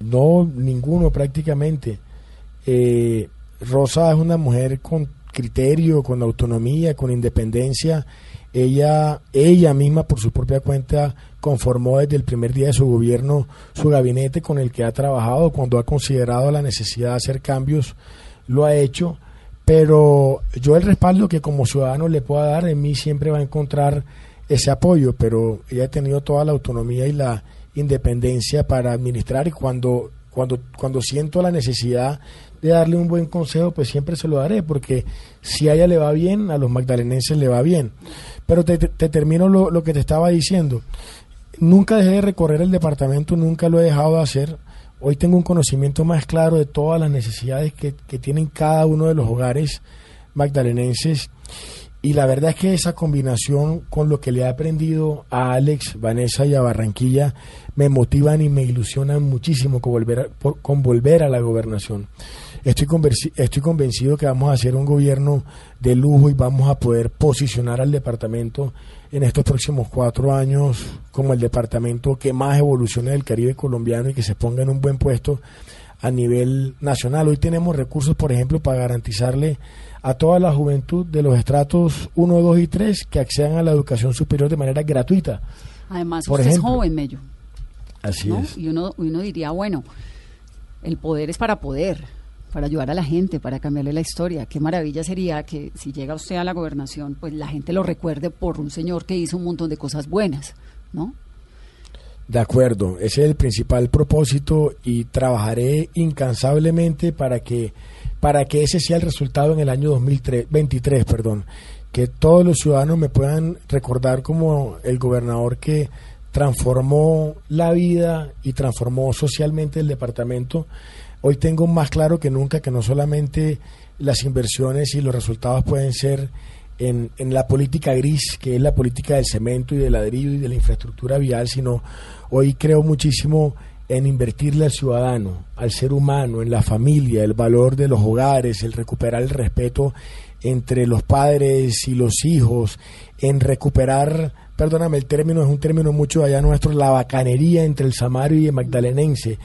No, ninguno prácticamente. Eh, Rosa es una mujer con criterio, con autonomía, con independencia. Ella, ella misma por su propia cuenta conformó desde el primer día de su gobierno su gabinete con el que ha trabajado. Cuando ha considerado la necesidad de hacer cambios, lo ha hecho. Pero yo el respaldo que como ciudadano le pueda dar en mí siempre va a encontrar ese apoyo, pero ella ha tenido toda la autonomía y la independencia para administrar y cuando, cuando, cuando siento la necesidad de darle un buen consejo, pues siempre se lo daré, porque si a ella le va bien, a los magdalenenses le va bien. Pero te, te- te termino lo, que te estaba diciendo. Nunca dejé de recorrer el departamento, nunca lo he dejado de hacer. Hoy tengo un conocimiento más claro de todas las necesidades que, que tienen cada uno de los hogares magdalenenses. Y la verdad es que esa combinación con lo que le he aprendido a Alex, Vanessa y a Barranquilla me motivan y me ilusionan muchísimo con volver a, por- con volver a la gobernación. Estoy, estoy convencido que vamos a hacer un gobierno de lujo y vamos a poder posicionar al departamento en estos próximos cuatro años como el departamento que más evolucione del Caribe colombiano y que se ponga en un buen puesto a nivel nacional. Hoy tenemos recursos, por ejemplo, para garantizarle a toda la juventud de los estratos 1, 2 y 3 que accedan a la educación superior de manera gratuita. Además, Por usted ejemplo. es joven, Mello. Así ¿no? es. Y uno, uno diría, bueno, el poder es para poder, para ayudar a la gente, para cambiarle la historia. Qué maravilla sería que si llega usted a la gobernación, pues la gente lo recuerde por un señor que hizo un montón de cosas buenas, ¿no? De acuerdo, ese es el principal propósito y trabajaré incansablemente para que para que ese sea el resultado en el año 2023, perdón, que todos los ciudadanos me puedan recordar como el gobernador que transformó la vida y transformó socialmente el departamento. Hoy tengo más claro que nunca que no solamente las inversiones y los resultados pueden ser en, en, la política gris, que es la política del cemento y del ladrillo y de la infraestructura vial, sino hoy creo muchísimo en invertirle al ciudadano, al ser humano, en la familia, el valor de los hogares, el recuperar el respeto entre los padres y los hijos, en recuperar, perdóname, el término es un término mucho allá nuestro, la bacanería entre el samario y el magdalenense,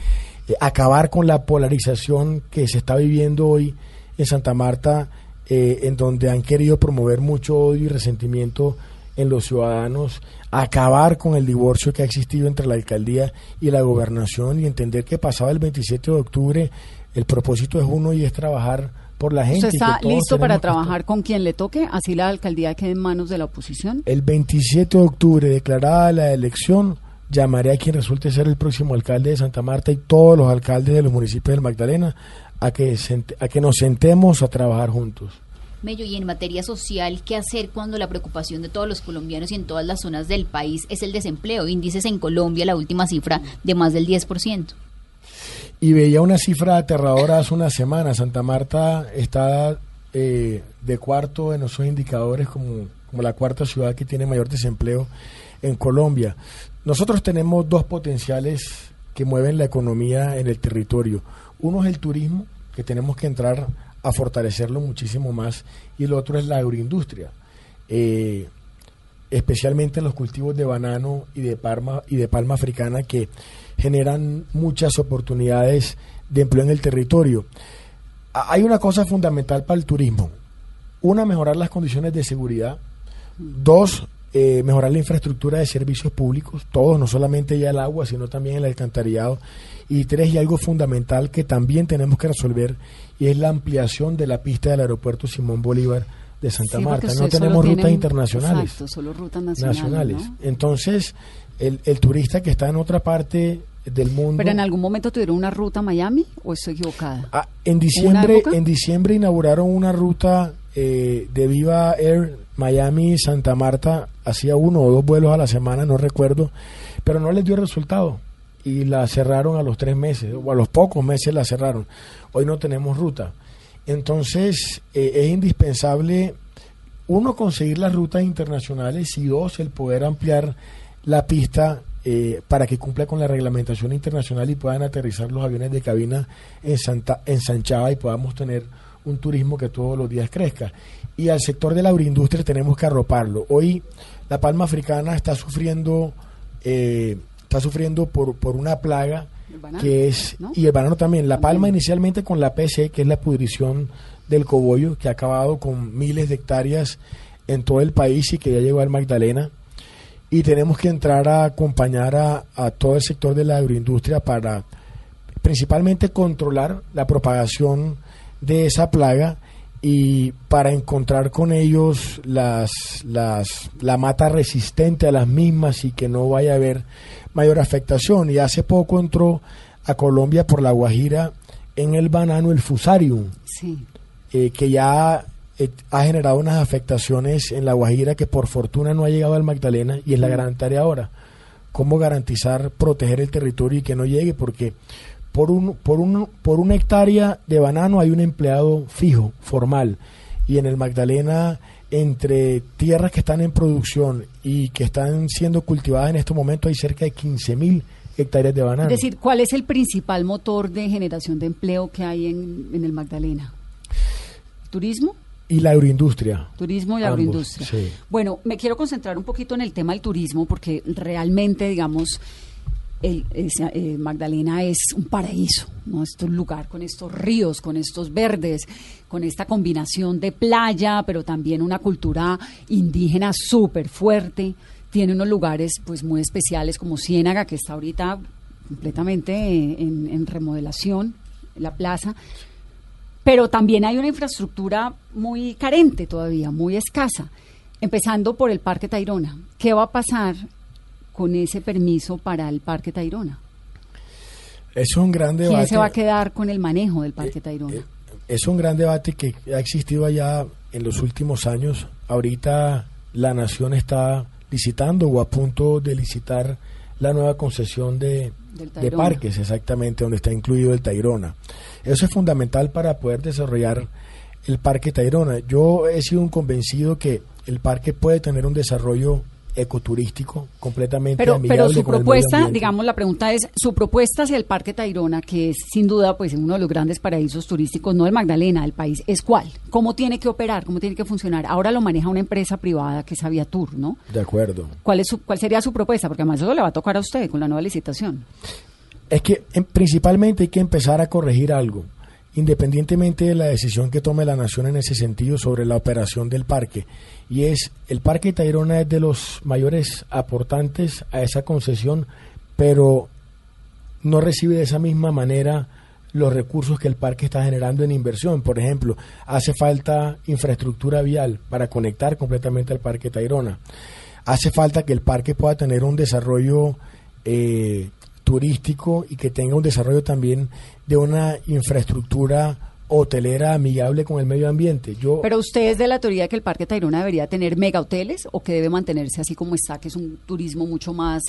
eh, acabar con la polarización que se está viviendo hoy en Santa Marta eh, en donde han querido promover mucho odio y resentimiento en los ciudadanos, acabar con el divorcio que ha existido entre la alcaldía y la gobernación y entender que pasado el 27 de octubre el propósito es uno y es trabajar por la gente. ¿Usted está listo para trabajar con quien le toque? Así la alcaldía quede en manos de la oposición. El 27 de octubre, declarada la elección, llamaré a quien resulte ser el próximo alcalde de Santa Marta y todos los alcaldes de los municipios del Magdalena a que, a que nos sentemos a trabajar juntos. Mello, y en materia social, ¿qué hacer cuando la preocupación de todos los colombianos y en todas las zonas del país es el desempleo? Índices en Colombia, la última cifra de más del 10%. Y veía una cifra aterradora hace una semana. Santa Marta está eh, de cuarto en esos indicadores como, como la cuarta ciudad que tiene mayor desempleo en Colombia. Nosotros tenemos dos potenciales que mueven la economía en el territorio. Uno es el turismo, que tenemos que entrar a fortalecerlo muchísimo más, y el otro es la agroindustria, eh, especialmente los cultivos de banano y de, palma, y de palma africana que generan muchas oportunidades de empleo en el territorio. Hay una cosa fundamental para el turismo. Una, mejorar las condiciones de seguridad. Dos, eh, mejorar la infraestructura de servicios públicos, todos, no solamente ya el agua, sino también el alcantarillado. Y tres, y algo fundamental que también tenemos que resolver, y es la ampliación de la pista del aeropuerto Simón Bolívar de Santa Marta. No tenemos rutas internacionales. solo rutas nacionales. Entonces, el, el turista que está en otra parte del mundo. ¿Pero en algún momento tuvieron una ruta a Miami o estoy equivocada? Ah, en diciembre, en diciembre inauguraron una ruta eh, de Viva Air Miami Santa Marta hacía uno o dos vuelos a la semana, no recuerdo, pero no les dio resultado y la cerraron a los tres meses o a los pocos meses la cerraron. Hoy no tenemos ruta. Entonces eh, es indispensable, uno, conseguir las rutas internacionales y dos, el poder ampliar la pista eh, para que cumpla con la reglamentación internacional y puedan aterrizar los aviones de cabina en Santa, ensanchada y podamos tener un turismo que todos los días crezca. Y al sector de la agroindustria tenemos que arroparlo. Hoy la palma africana está sufriendo, eh, está sufriendo por, por una plaga que es, y el banano también. La palma inicialmente con la PC, que es la pudrición del cogollo, que ha acabado con miles de hectáreas en todo el país y que ya llegó al Magdalena. Y tenemos que entrar a acompañar a, a todo el sector de la agroindustria para principalmente controlar la propagación de esa plaga y para encontrar con ellos las, las, la mata resistente a las mismas y que no vaya a haber mayor afectación. Y hace poco entró a Colombia por la Guajira en el banano el fusarium, eh, que ya eh, ha generado unas afectaciones en la Guajira que por fortuna no ha llegado al Magdalena y es la gran tarea ahora. ¿Cómo garantizar, proteger el territorio y que no llegue? Porque por, un, por, un, por una hectárea de banano hay un empleado fijo, formal. Y en el Magdalena, entre tierras que están en producción y que están siendo cultivadas en este momento, hay cerca de 15 mil hectáreas de banano. Es decir, ¿cuál es el principal motor de generación de empleo que hay en, en el Magdalena? ¿Turismo? Y la agroindustria. Turismo y agroindustria. Bueno, me quiero concentrar un poquito en el tema del turismo porque realmente, digamos, eh, Magdalena es un paraíso, ¿no? Es un lugar con estos ríos, con estos verdes, con esta combinación de playa, pero también una cultura indígena súper fuerte. Tiene unos lugares pues muy especiales como Ciénaga, que está ahorita completamente en, en remodelación, la plaza. Pero también hay una infraestructura muy carente todavía, muy escasa, empezando por el Parque Tayrona. ¿Qué va a pasar con ese permiso para el Parque Tayrona? Es un gran debate. ¿Quién se va a quedar con el manejo del Parque eh, Tayrona? Eh, es un gran debate que ha existido allá en los últimos años. Ahorita la nación está licitando o a punto de licitar la nueva concesión de, de parques, exactamente, donde está incluido el Tayrona. Eso es fundamental para poder desarrollar el Parque Tayrona. Yo he sido un convencido que el parque puede tener un desarrollo ecoturístico completamente Pero, amigable pero su con propuesta, digamos, la pregunta es, su propuesta hacia el Parque Tayrona, que es sin duda pues uno de los grandes paraísos turísticos, no del Magdalena, del país, ¿es cuál? ¿Cómo tiene que operar? ¿Cómo tiene que funcionar? Ahora lo maneja una empresa privada que es Aviatur, ¿no? De acuerdo. ¿Cuál, es su, ¿Cuál sería su propuesta? Porque además eso le va a tocar a usted con la nueva licitación. Es que principalmente hay que empezar a corregir algo, independientemente de la decisión que tome la nación en ese sentido sobre la operación del parque. Y es, el Parque Tayrona es de los mayores aportantes a esa concesión, pero no recibe de esa misma manera los recursos que el parque está generando en inversión. Por ejemplo, hace falta infraestructura vial para conectar completamente al Parque Tayrona. Hace falta que el parque pueda tener un desarrollo eh, turístico y que tenga un desarrollo también de una infraestructura hotelera amigable con el medio ambiente. Yo Pero usted es de la teoría que el Parque Tayrona debería tener mega hoteles o que debe mantenerse así como está, que es un turismo mucho más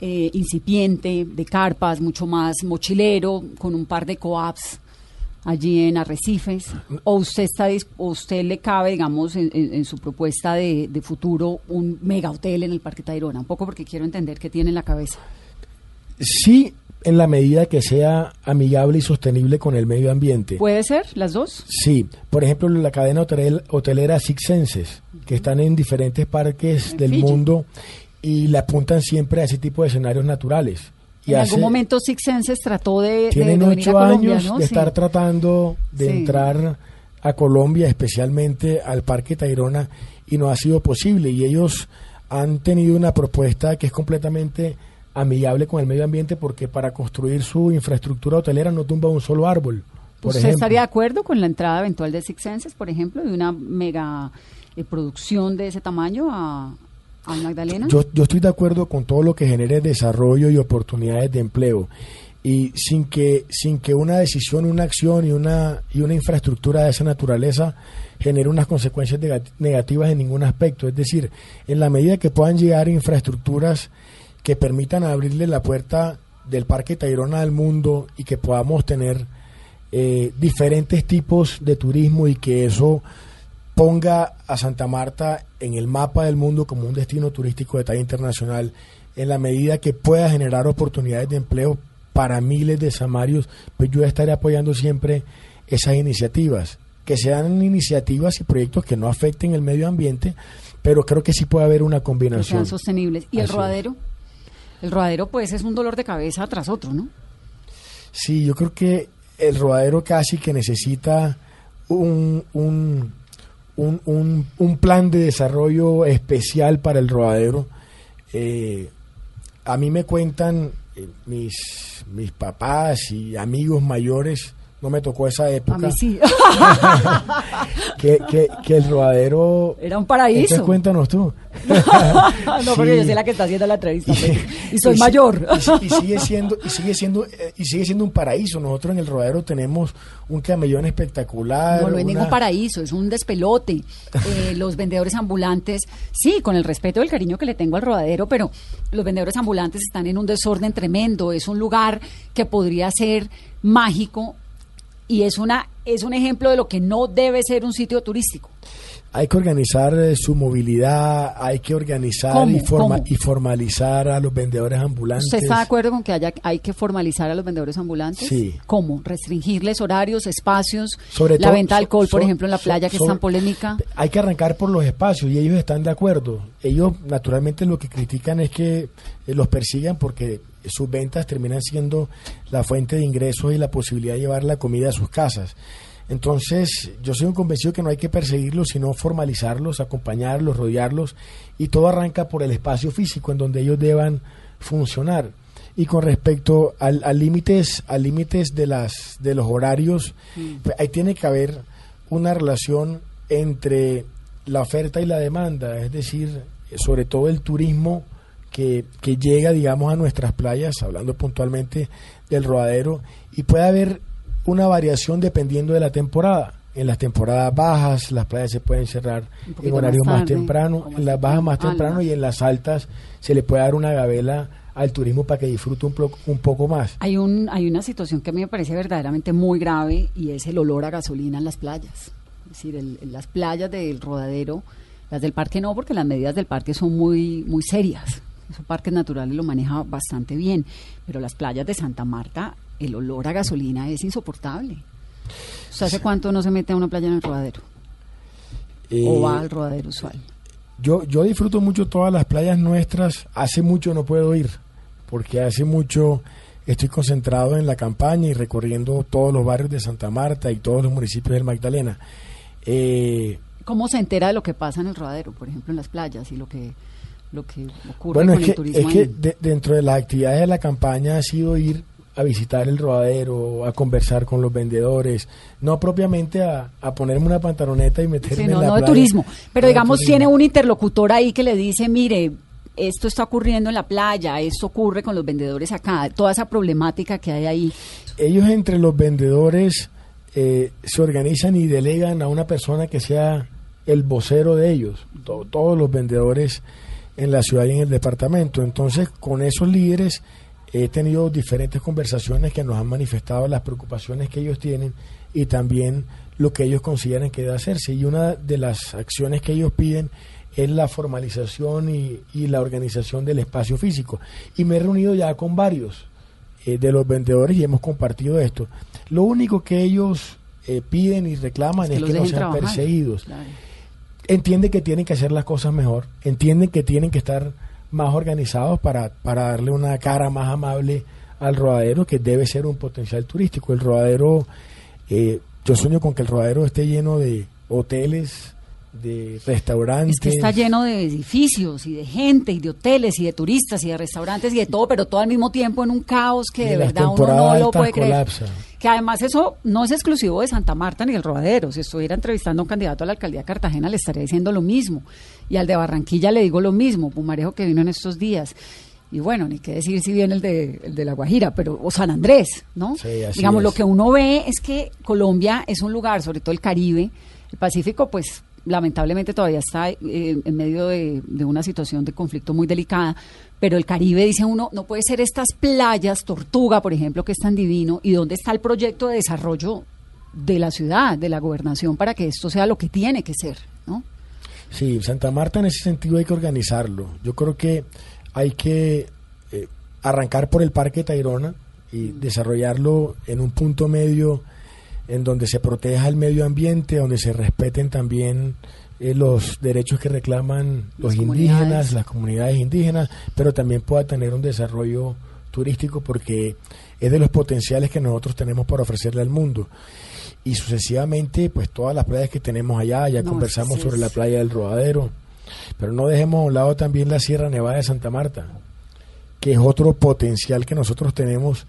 eh, incipiente, de carpas, mucho más mochilero, con un par de coaps allí en Arrecifes, o usted está o usted le cabe, digamos, en su propuesta de, de futuro un mega hotel en el Parque Tayrona, un poco porque quiero entender qué tiene en la cabeza. Sí, en la medida que sea amigable y sostenible con el medio ambiente. ¿Puede ser las dos? Sí, por ejemplo, la cadena hotel- hotelera Six Senses, que están en diferentes parques En del Fiji. mundo y le apuntan siempre a ese tipo de escenarios naturales. Y en hace- algún momento Six Senses trató de, tienen de ocho Colombia, años ¿no? de Sí. estar tratando de Sí. entrar a Colombia, especialmente al Parque Tayrona, y no ha sido posible. Y ellos han tenido una propuesta que es completamente amigable con el medio ambiente porque para construir su infraestructura hotelera no tumba un solo árbol. Por ¿Usted ejemplo. estaría de acuerdo con la entrada eventual de Six Senses, por ejemplo, de una mega eh, producción de ese tamaño a, al Magdalena? Yo, yo estoy de acuerdo con todo lo que genere desarrollo y oportunidades de empleo y sin que sin que una decisión, una acción y una y una infraestructura de esa naturaleza genere unas consecuencias nega- negativas en ningún aspecto. Es decir, en la medida que puedan llegar infraestructuras que permitan abrirle la puerta del Parque Tayrona al mundo y que podamos tener eh, diferentes tipos de turismo y que eso ponga a Santa Marta en el mapa del mundo como un destino turístico de talla internacional en la medida que pueda generar oportunidades de empleo para miles de samarios, pues yo estaré apoyando siempre esas iniciativas, que sean iniciativas y proyectos que no afecten el medio ambiente, pero creo que sí puede haber una que combinación. sean sostenibles. ¿Y el es. El rodadero, pues, es un dolor de cabeza tras otro, ¿no? Sí, yo creo que el rodadero casi que necesita un, un, un, un- un plan de desarrollo especial para el rodadero. Eh, a mí me cuentan eh, mis, mis papás y amigos mayores, no me tocó esa A época, mí sí. *laughs* que, que, que el rodadero... Era un paraíso. Entonces cuéntanos tú. *laughs* no, porque yo soy la que está haciendo la entrevista. Y- pues, y soy y mayor. y si- Y, sigue siendo y sigue siendo y sigue siendo un paraíso. Nosotros en el rodadero tenemos un camellón espectacular. No, no es una- ningún paraíso, es un despelote. Eh, los vendedores ambulantes, sí, con el respeto y el cariño que le tengo al rodadero, pero los vendedores ambulantes están en un desorden tremendo. Es un lugar que podría ser mágico y es una es un ejemplo de lo que no debe ser un sitio turístico. Hay que organizar eh, su movilidad, hay que organizar ¿Cómo? y, forma- ¿Cómo? y formalizar a los vendedores ambulantes. ¿Usted está de acuerdo con que haya hay que formalizar a los vendedores ambulantes? Sí. ¿Cómo? Restringirles horarios, espacios, Sobre la todo- venta de alcohol, so- por ejemplo, en la so- playa que es tan polémica. Hay que arrancar por los espacios y ellos están de acuerdo. Ellos naturalmente lo que critican es que eh, los persigan porque sus ventas terminan siendo la fuente de ingresos y la posibilidad de llevar la comida a sus casas. Entonces, yo soy un convencido que no hay que perseguirlos, sino formalizarlos, acompañarlos, rodearlos, y todo arranca por el espacio físico en donde ellos deban funcionar. Y con respecto al, al límites, a límites de las de los horarios, pues, ahí tiene que haber una relación entre la oferta y la demanda, es decir, sobre todo el turismo que, que llega, digamos, a nuestras playas, hablando puntualmente del rodadero, y puede haber una variación dependiendo de la temporada. En las temporadas bajas las playas se pueden cerrar en poquito horario más temprano, en las bajas más no. temprano y en las altas se le puede dar una gabela al turismo para que disfrute un, plo- un poco más. Hay, un, hay una situación que a mí me parece verdaderamente muy grave y es el olor a gasolina en las playas. Es decir, el- las playas del rodadero, las del parque no, porque las medidas del parque son muy, muy serias. Esos parques naturales lo maneja bastante bien, pero las playas de Santa Marta, el olor a gasolina es insoportable. ¿Usted hace cuánto no se mete a una playa en el rodadero? ¿O Eh, va al rodadero usual? Yo, yo disfruto mucho todas las playas nuestras. Hace mucho no puedo ir, porque hace mucho estoy concentrado en la campaña y recorriendo todos los barrios de Santa Marta y todos los municipios del Magdalena. Eh, ¿Cómo se entera de lo que pasa en el rodadero, por ejemplo, en las playas y lo que, lo que ocurre bueno, con es el turismo? es que de- dentro de las actividades de la campaña ha sido ir a visitar el rodadero, a conversar con los vendedores, no propiamente a, a ponerme una pantaloneta y meterme Sí, en la no de turismo. Pero No digamos, turismo. tiene un interlocutor ahí que le dice, mire, esto está ocurriendo en la playa, esto ocurre con los vendedores acá, toda esa problemática que hay ahí. ellos entre los vendedores eh, se organizan y delegan a una persona que sea el vocero de ellos, to- todos los vendedores en la ciudad y en el departamento. Entonces, con esos líderes he tenido diferentes conversaciones que nos han manifestado las preocupaciones que ellos tienen y también lo que ellos consideran que debe hacerse. Y una de las acciones que ellos piden es la formalización y, y la organización del espacio físico. Y me he reunido ya con varios eh, de los vendedores y hemos compartido esto. Lo único que ellos eh, piden y reclaman Es que es los que no sean trabajar. perseguidos. Claro. Entienden que tienen que hacer las cosas mejor, entienden que tienen que estar más organizados para, para darle una cara más amable al rodadero, que debe ser un potencial turístico. El rodadero, eh, yo sueño con que el rodadero esté lleno de hoteles, de restaurantes. Es que está lleno de edificios y de gente y de hoteles y de turistas y de restaurantes y de todo, pero todo al mismo tiempo en un caos que Y de verdad uno no lo puede creer. colapsa. Que además eso no es exclusivo de Santa Marta ni el Rodadero. Si estuviera entrevistando a un candidato a la alcaldía de Cartagena le estaría diciendo lo mismo. Y al de Barranquilla le digo lo mismo, Pumarejo que vino en estos días. Y bueno, ni qué decir si viene el de, el de La Guajira, pero o San Andrés, ¿no? Sí, así Digamos, es. lo que uno ve es que Colombia es un lugar, sobre todo el Caribe, el Pacífico, pues lamentablemente todavía está eh, en medio de, una situación de conflicto muy delicada, pero el Caribe, dice uno, no puede ser estas playas, Tortuga, por ejemplo, que es tan divino, y dónde está el proyecto de desarrollo de la ciudad, de la gobernación, para que esto sea lo que tiene que ser, ¿no? Sí, Santa Marta en ese sentido hay que organizarlo. Yo creo que hay que eh, arrancar por el Parque Tayrona y desarrollarlo en un punto medio en donde se proteja el medio ambiente, donde se respeten también eh, los derechos que reclaman los Las indígenas, comunidades. las comunidades indígenas, pero también pueda tener un desarrollo turístico porque es de los potenciales que nosotros tenemos para ofrecerle al mundo. Y sucesivamente, pues todas las playas que tenemos allá, ya No, conversamos sí, sobre sí. la playa del Rodadero, pero no dejemos a un lado también la Sierra Nevada de Santa Marta, que es otro potencial que nosotros tenemos.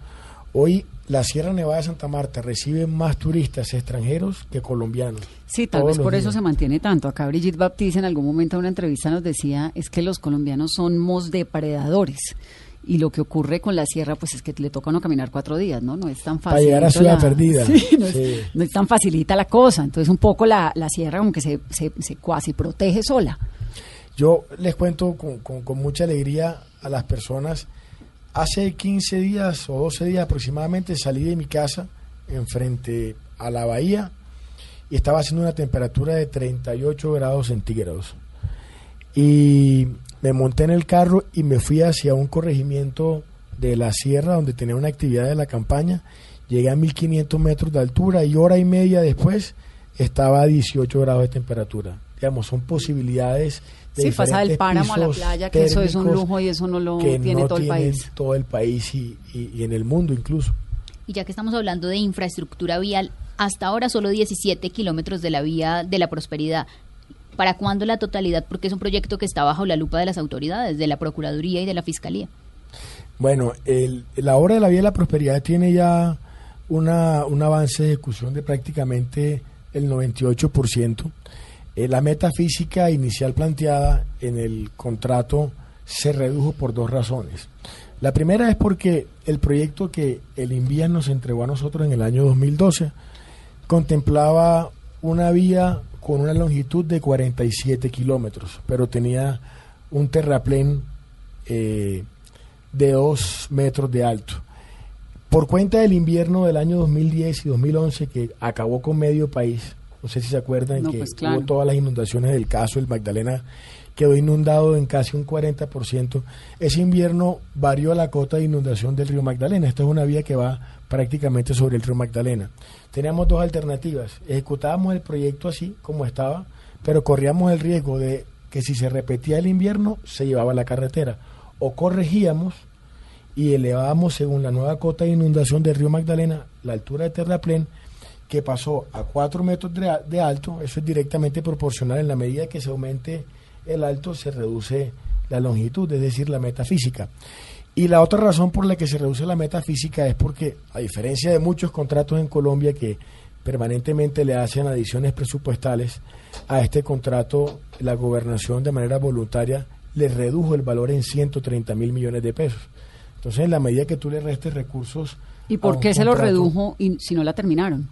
Hoy la Sierra Nevada de Santa Marta recibe más turistas extranjeros que colombianos. Sí, tal vez por eso se mantiene tanto. Acá Brigitte Baptiste en algún momento en una entrevista nos decía es que los colombianos somos depredadores. Y lo que ocurre con la sierra, pues es que le toca uno caminar cuatro días, ¿no? No es tan fácil. Para llegar a Ciudad Perdida. *laughs* Sí, no, Sí. Es, no es tan facilita la cosa. Entonces, un poco la, la sierra como que se, se, se cuasi protege sola. Yo les cuento con, con- con mucha alegría a las personas. Hace 15 días o 12 días aproximadamente salí de mi casa enfrente a la bahía y estaba haciendo una temperatura de 38 grados centígrados. Y me monté en el carro y me fui hacia un corregimiento de la sierra donde tenía una actividad de la campaña. Llegué a 1500 metros de altura y hora y media después estaba a 18 grados de temperatura. Digamos, son posibilidades de Sí, pasar del páramo a la playa, que eso es un lujo y eso no lo que tiene no todo el país. todo el país y, y- y en el mundo incluso. Y ya que estamos hablando de infraestructura vial, hasta ahora solo 17 kilómetros de la vía de la prosperidad. ¿Para cuándo la totalidad? Porque es un proyecto que está bajo la lupa de las autoridades, de la Procuraduría y de la Fiscalía. Bueno, el- la obra de la Vía de la Prosperidad tiene ya una, un avance de ejecución de prácticamente el 98%. Eh, la meta física inicial planteada en el contrato se redujo por dos razones. La primera es porque el proyecto que el Invías nos entregó a nosotros en el año 2012 contemplaba una vía con una longitud de 47 kilómetros, pero tenía un terraplén eh, de 2 metros de alto. Por cuenta del invierno del año 2010 y 2011 que acabó con medio país, no sé si se acuerdan No, que pues, claro. hubo todas las inundaciones del caso, el Magdalena quedó inundado en casi un 40%. Ese invierno varió la cota de inundación del río Magdalena. Esta es una vía que va prácticamente sobre el río Magdalena. Teníamos dos alternativas. Ejecutábamos el proyecto así como estaba, pero corríamos el riesgo de que si se repetía el invierno se llevaba la carretera. O corregíamos y elevábamos según la nueva cota de inundación del río Magdalena la altura de terraplén que pasó a 4 metros de, de alto, eso es directamente proporcional en la medida que se aumente el alto se reduce la longitud, es decir, la metafísica. Y la otra razón por la que se reduce la metafísica es porque, a diferencia de muchos contratos en Colombia que permanentemente le hacen adiciones presupuestales, a este contrato la gobernación de manera voluntaria le redujo el valor en 130 mil millones de pesos. Entonces, en la medida que tú le restes recursos... ¿Y por qué se lo redujo y si no la terminaron?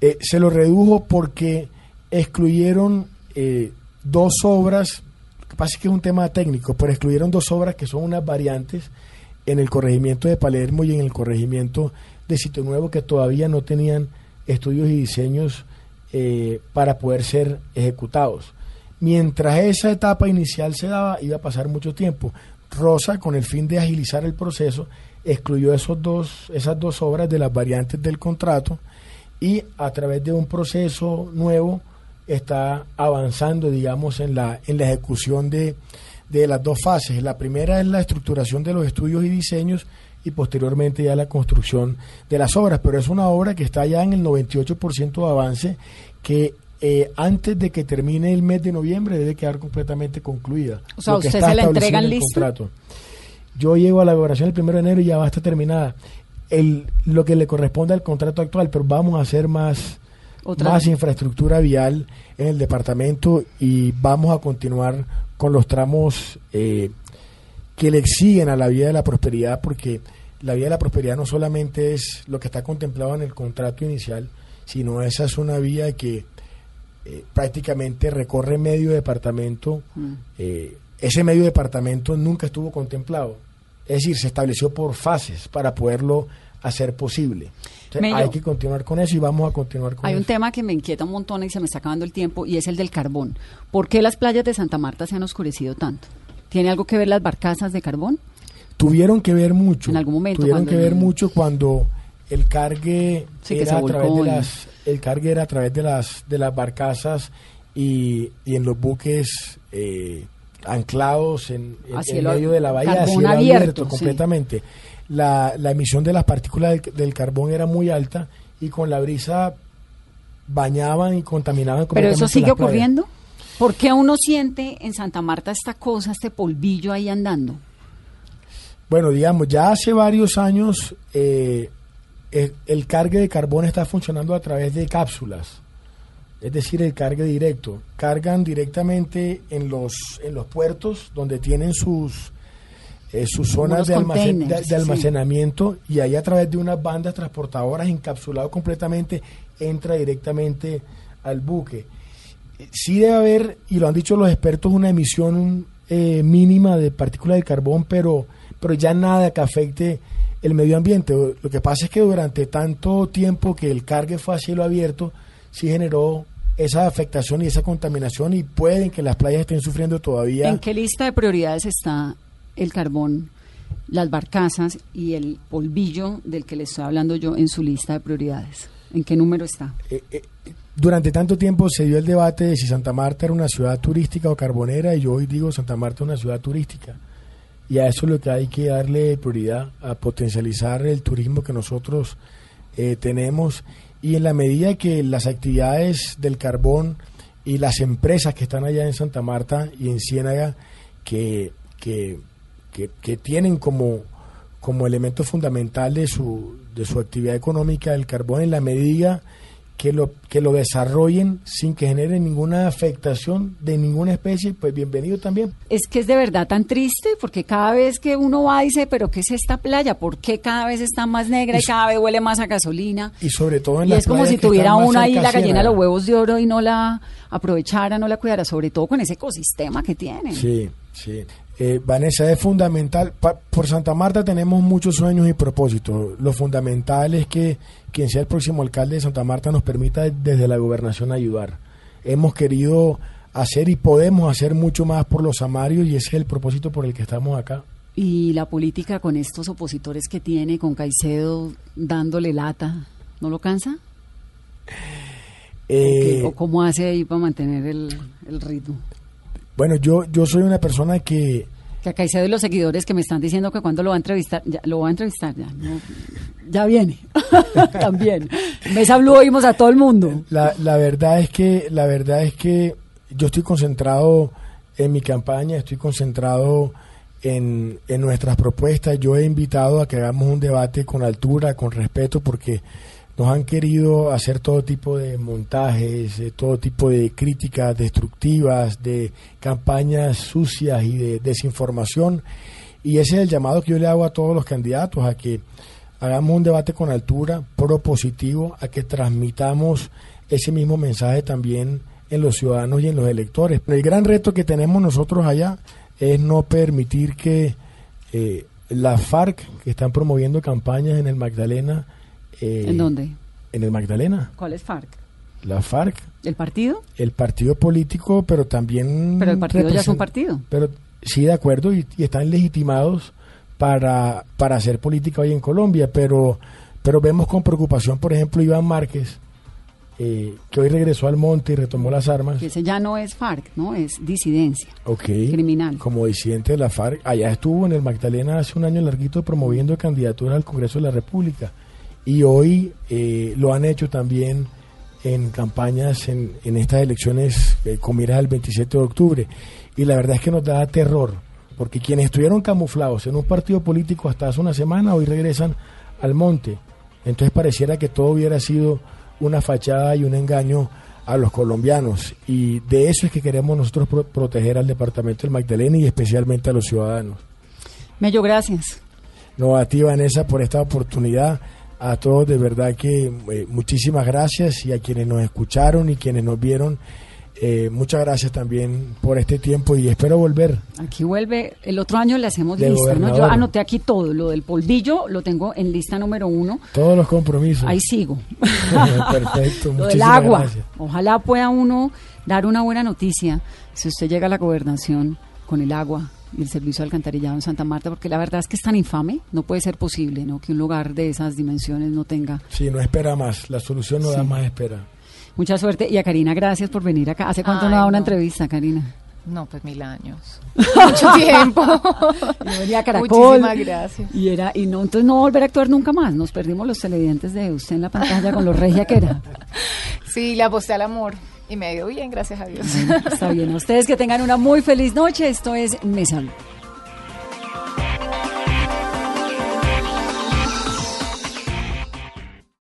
Eh, se lo redujo porque excluyeron eh, dos obras, lo que pasa es que es un tema técnico, pero excluyeron dos obras que son unas variantes en el corregimiento de Palermo y en el corregimiento de Sitio Nuevo que todavía no tenían estudios y diseños eh, para poder ser ejecutados. Mientras esa etapa inicial se daba, iba a pasar mucho tiempo. Rosa, con el fin de agilizar el proceso, excluyó esos dos, esas dos obras de las variantes del contrato y a través de un proceso nuevo está avanzando, digamos, en la, en la ejecución de, de las dos fases. La primera es la estructuración de los estudios y diseños y posteriormente ya la construcción de las obras, pero es una obra que está ya en el 98% de avance que eh, antes de que termine el mes de noviembre debe quedar completamente concluida. O sea, ¿usted se la entregan en lista? contrato. Yo llego a la gobernación el primero de enero y ya va a estar terminada. El, lo que le corresponde al contrato actual, pero vamos a hacer más, Otra- más infraestructura vial en el departamento y vamos a continuar con los tramos eh, que le exigen a la vía de la prosperidad, porque la vía de la prosperidad no solamente es lo que está contemplado en el contrato inicial, sino esa es una vía que eh, prácticamente recorre medio departamento. Mm. Eh, ese medio departamento nunca estuvo contemplado. Es decir, se estableció por fases para poderlo hacer posible. Entonces, Mello. hay que continuar con eso y vamos a continuar con Hay un tema que me inquieta un montón y se me está acabando el tiempo y es el del carbón. ¿Por qué las playas de Santa Marta se han oscurecido tanto? ¿Tiene algo que ver las barcazas de carbón? Tuvieron que ver mucho. En algún momento, Tuvieron que ver el- mucho cuando el cargue Sí, era a través de las el cargue era a través de las de las barcazas y, y en los buques eh, anclados en, cielo- medio de la bahía a carbón cielo abierto, sí. completamente. La, la emisión de las partículas del, del carbón era muy alta y con la brisa bañaban y contaminaban ¿Pero eso sigue playas. ocurriendo? ¿Por qué uno siente en Santa Marta esta cosa, este polvillo ahí andando? Bueno, digamos, ya hace varios años eh, el, el cargue de carbón está funcionando a través de cápsulas, es decir, el cargue directo. Cargan directamente en los, en los puertos donde tienen sus, eh, sus zonas de, almacen- de- sí. almacenamiento y ahí a través de unas bandas transportadoras encapsulado completamente entra directamente al buque. Sí debe haber, y lo han dicho los expertos, una emisión eh, mínima de partículas de carbón, pero, pero ya nada que afecte el medio ambiente. Lo que pasa es que durante tanto tiempo que el cargue fue a cielo abierto, sí generó esa afectación y esa contaminación y pueden que las playas estén sufriendo todavía. ¿En qué lista de prioridades está el carbón, las barcazas y el polvillo del que le estoy hablando yo en su lista de prioridades? ¿En qué número está? Eh, eh, durante tanto tiempo se dio el debate de si Santa Marta era una ciudad turística o carbonera y yo hoy digo Santa Marta es una ciudad turística y a eso es lo que hay que darle prioridad a potencializar el turismo que nosotros eh, tenemos y en la medida que las actividades del carbón y las empresas que están allá en Santa Marta y en Ciénaga que, que, que, tienen como, como elemento fundamental de su, de su actividad económica el carbón en la medida que lo, que lo desarrollen sin que genere ninguna afectación de ninguna especie, pues bienvenido también. Es que es de verdad tan triste porque cada vez que uno va dice, pero ¿qué es esta playa? ¿Por qué cada vez está más negra y, cada vez huele más a gasolina? Y sobre todo en Y las es como si que tuviera más uno ahí cerca la a gallina de Ciénaga. los huevos de oro y no la aprovechara, no la cuidara, sobre todo con ese ecosistema que tiene. Sí, Sí. Eh, Vanessa, es fundamental. pa- por Santa Marta tenemos muchos sueños y propósitos. Lo fundamental es que quien sea el próximo alcalde de Santa Marta nos permita desde la gobernación ayudar. Hemos querido hacer y podemos hacer mucho más por los amarios y ese es el propósito por el que estamos acá. Y la política con estos opositores que tiene, con Caicedo dándole lata, ¿no lo cansa? Eh, ¿O cómo hace ahí para mantener el, el ritmo? Bueno, yo, yo soy una persona que Que a Caicedo y los seguidores que me están diciendo que cuando lo va a entrevistar, ya, lo va a entrevistar ya, no, ya viene, *laughs* también. Mesa Blue oímos a todo el mundo. La, la verdad es que la verdad es que yo estoy concentrado en mi campaña, estoy concentrado en, en nuestras propuestas. Yo he invitado a que hagamos un debate con altura, con respeto, porque nos han querido hacer todo tipo de montajes, eh, todo tipo de críticas destructivas, de campañas sucias y de desinformación. Y ese es el llamado que yo le hago a todos los candidatos, a que hagamos un debate con altura, propositivo, a que transmitamos ese mismo mensaje también en los ciudadanos y en los electores. El gran reto que tenemos nosotros allá es no permitir que eh, la FARC, que están promoviendo campañas en el Magdalena... eh, ¿En dónde? En el Magdalena. ¿Cuál es FARC? La FARC, ¿El partido? el partido político, pero también... Pero el partido ya es un partido. Pero sí, de acuerdo, y, y están legitimados para, para hacer política hoy en Colombia, pero, pero vemos con preocupación, por ejemplo, Iván Márquez, eh, que hoy regresó al monte y retomó las armas. Ese ya no es FARC, ¿no? Es disidencia. Ok. Criminal. Como disidente de la FARC. Allá estuvo en el Magdalena hace un año larguito promoviendo candidaturas al Congreso de la República. Y hoy eh, lo han hecho también en campañas en, en estas elecciones eh, con miras al 27 de octubre. Y la verdad es que nos da terror, porque quienes estuvieron camuflados en un partido político hasta hace una semana, hoy regresan al monte. Entonces pareciera que todo hubiera sido una fachada y un engaño a los colombianos. Y de eso es que queremos nosotros pro- proteger al departamento del Magdalena y especialmente a los ciudadanos. Mello, gracias. No, a ti, Vanessa, por esta oportunidad. A todos, de verdad que eh, muchísimas gracias y a quienes nos escucharon y quienes nos vieron, eh, muchas gracias también por este tiempo y espero volver. Aquí vuelve, el otro año le hacemos De lista, ¿no? Yo anoté aquí todo, lo del polvillo lo tengo en lista número uno, Todos los compromisos. ahí sigo. *laughs* *laughs* Perfecto, muchísimas agua, gracias. ojalá pueda uno dar una buena noticia si usted llega a la gobernación con el agua y el servicio de alcantarillado en Santa Marta, porque la verdad es que es tan infame, no puede ser posible, ¿no? Que un lugar de esas dimensiones no tenga Sí, no espera más, la solución no da más espera. mucha suerte. Y a Karina, gracias por venir acá. ¿Hace cuánto no Ay, da una no. entrevista, Karina? No, pues mil años. *laughs* Mucho tiempo. Yo venía a Caracol. Muchísimas gracias. Y era, y no, entonces no volver a actuar nunca más. Nos perdimos los televidentes de usted en la pantalla con lo regia que era. *laughs* Sí, le aposté al amor y me dio bien, gracias a Dios. Está bien. A ustedes que tengan una muy feliz noche. Esto es Mesa Blue.